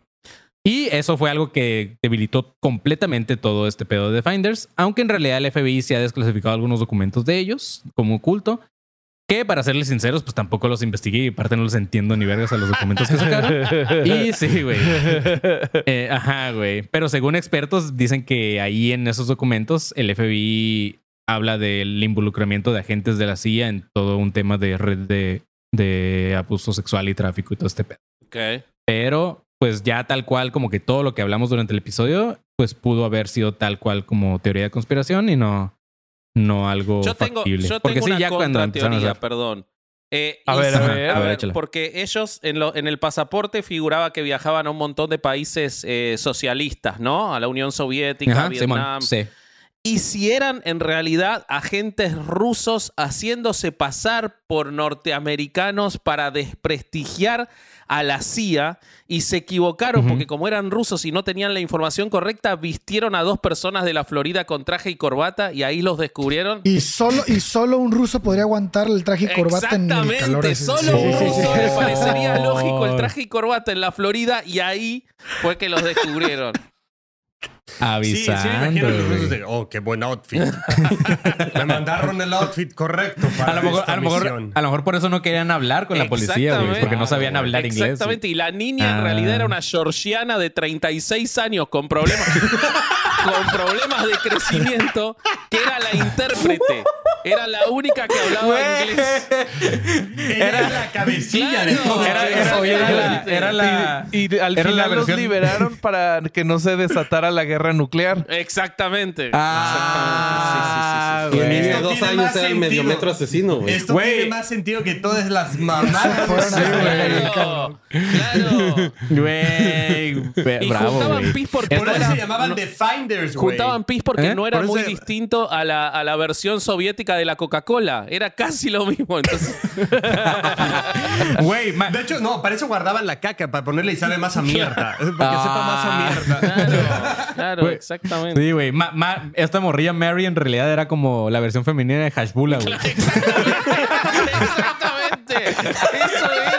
Y eso fue algo que debilitó completamente todo este pedo de The Finders, aunque en realidad el FBI se ha desclasificado algunos documentos de ellos como oculto, que para serles sinceros, pues tampoco los investigué y aparte no los entiendo ni vergas a los documentos que sacaron. y sí, güey. Eh, ajá, güey. Pero según expertos, dicen que ahí en esos documentos el FBI habla del involucramiento de agentes de la CIA en todo un tema de red de, de abuso sexual y tráfico y todo este pedo. Ok. Pero, pues ya tal cual, como que todo lo que hablamos durante el episodio, pues pudo haber sido tal cual como teoría de conspiración y no, no algo Yo tengo, factible. yo Porque tengo sí, una ya cuando empezaron a contrateoría, hacer- perdón. Eh, A ver, sí, a ver, a ver, échala. porque ellos en, lo- en el pasaporte figuraba que viajaban a un montón de países eh, socialistas, ¿no? A la Unión Soviética, Ajá, a Vietnam. Simón, sí. Y si eran en realidad agentes rusos haciéndose pasar por norteamericanos para desprestigiar a la CIA y se equivocaron porque como eran rusos y no tenían la información correcta, vistieron a dos personas de la Florida con traje y corbata y ahí los descubrieron. Y solo, y solo un ruso podría aguantar el traje y corbata en el calor. Solo Sí, un sí, sí, ruso sí. le parecería lógico el traje y corbata en la Florida y ahí fue que los descubrieron. Sí, sí, Avisando. imagino los güey. rusos de, oh, qué buen outfit. me mandaron el outfit correcto para a lo, mejor, esta a, lo mejor, misión. a lo mejor por eso no querían hablar con la policía, güey, porque no sabían hablar inglés. Exactamente, y la niña en Ah. realidad era una georgiana de 36 años con problemas con problemas de crecimiento, que era la intérprete. Era la única que hablaba inglés. Ella era la cabecilla de todo. Era, era, Oye, era la, obviamente. era la- Y, y al era la final los versión- liberaron para que no se desatara la guerra nuclear. Exactamente. Ah, Exactamente. Sí, sí, sí, sí, sí. Y en Esto dos tiene años más era el sentido. medio metro asesino, güey. Esto Güey. tiene más sentido que todas las mamadas. Claro, claro. Güey, Y bravo, juntaban pis porque Por no eso era- se llamaban no- The Finders, güey. Juntaban pis porque ¿Eh? no era Por muy eso- distinto a la, a la versión soviética de la Coca-Cola. Era casi lo mismo. Entonces, Güey, De hecho, no, para eso guardaban la caca, para ponerle y sabe más a mierda. Para que sepa más a mierda. claro, claro, exactamente. Sí, güey. Esta morrilla Mary en realidad era como la versión femenina de Hashbula, güey. Exactamente. Eso era.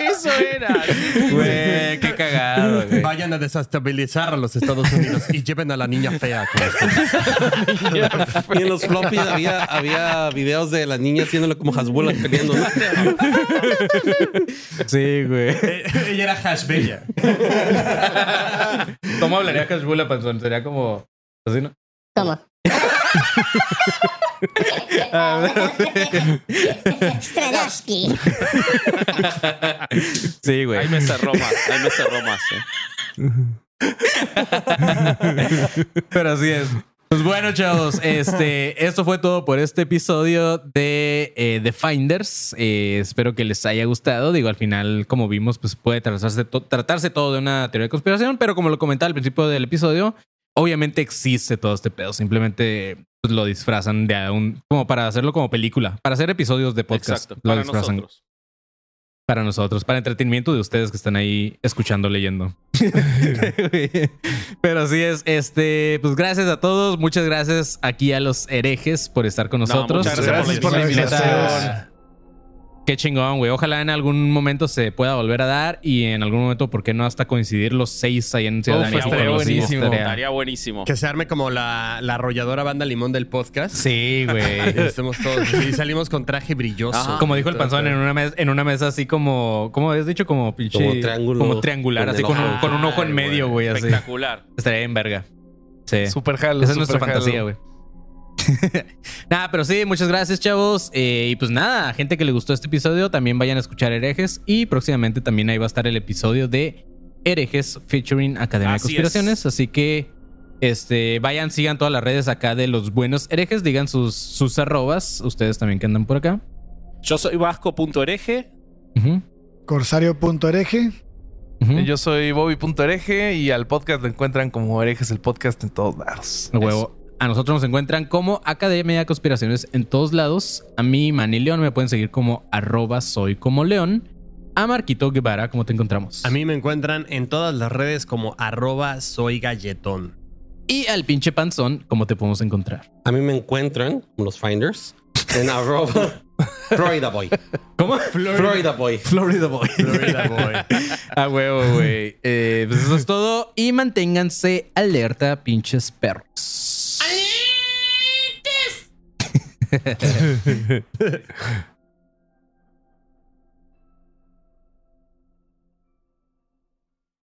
Eso era. Güey, qué cagado, güey. Vayan a desestabilizar a los Estados Unidos y lleven a la niña fea. con ustedes. Y en los floppy había, había videos de la niña haciéndolo como Hasbulla peleando. ¿no? Sí, güey. Eh, Ella era Hash Bella. ¿Cómo hablaría Hashbula, Panzón? Sería como... Así, ¿no? Toma. Stradaski. Sí, güey. Ahí me cerró más. Ahí me cerró más. eh. Pero así es. Pues bueno, chavos, este, esto fue todo por este episodio de eh, The Finders. Eh, espero que les haya gustado. Digo, al final, como vimos, pues puede tratarse, to- tratarse todo de una teoría de conspiración, pero como lo comentaba al principio del episodio, obviamente existe todo este pedo. Simplemente pues, lo disfrazan de un, como para hacerlo como película, para hacer episodios de podcast. Exacto. Lo Para disfrazan nosotros. para nosotros, para entretenimiento de ustedes que están ahí escuchando, leyendo. Pero así es, este, pues gracias a todos, muchas gracias aquí a los herejes por estar con nosotros. muchas gracias por la invitación. Qué chingón, güey. Ojalá en algún momento se pueda volver a dar y en algún momento, ¿por qué no hasta coincidir los seis ahí en Ciudadanía? Uf, estaría buenísimo. Estaría- Estaría buenísimo. Que se arme como la, la arrolladora banda limón del podcast. Sí, güey. estemos todos y salimos con traje brilloso. Ajá. Como dijo el panzón en una mesa, en una mesa así como, ¿cómo habías dicho? Como pinche. Como triángulo Como triangular, con así con un, ojo. con un ojo en medio, güey, así. Espectacular. Estaría en verga. Sí. Super jalo. Esa es nuestra jalo. fantasía, güey. nada, pero sí, muchas gracias, chavos. Eh, y pues nada, gente que le gustó este episodio, también vayan a escuchar Herejes. Y próximamente también ahí va a estar el episodio de Herejes featuring Academia Así de Conspiraciones. Así que este, vayan, sigan todas las redes acá de los buenos herejes, digan sus, sus arrobas, ustedes también que andan por acá. Yo soy vasco.hereje. Ujú, Corsario.ereje. ujú. Yo soy Bobby.hereje y al podcast lo encuentran como herejes el podcast en todos lados. Huevo. A nosotros nos encuentran como Academia de Conspiraciones en todos lados. A mí, Manny León, me pueden seguir como arroba soy como León. A Marquito Guevara, ¿cómo te encontramos? A mí me encuentran en todas las redes como arroba soy galletón. Y al pinche panzón, ¿cómo te podemos encontrar? A mí me encuentran, como los finders, en arroba Florida Boy. ¿Cómo? Florida Boy. Florida Boy. Florida Boy. A huevo, güey. Eh, pues eso es todo. Y manténganse alerta, pinches perros. this.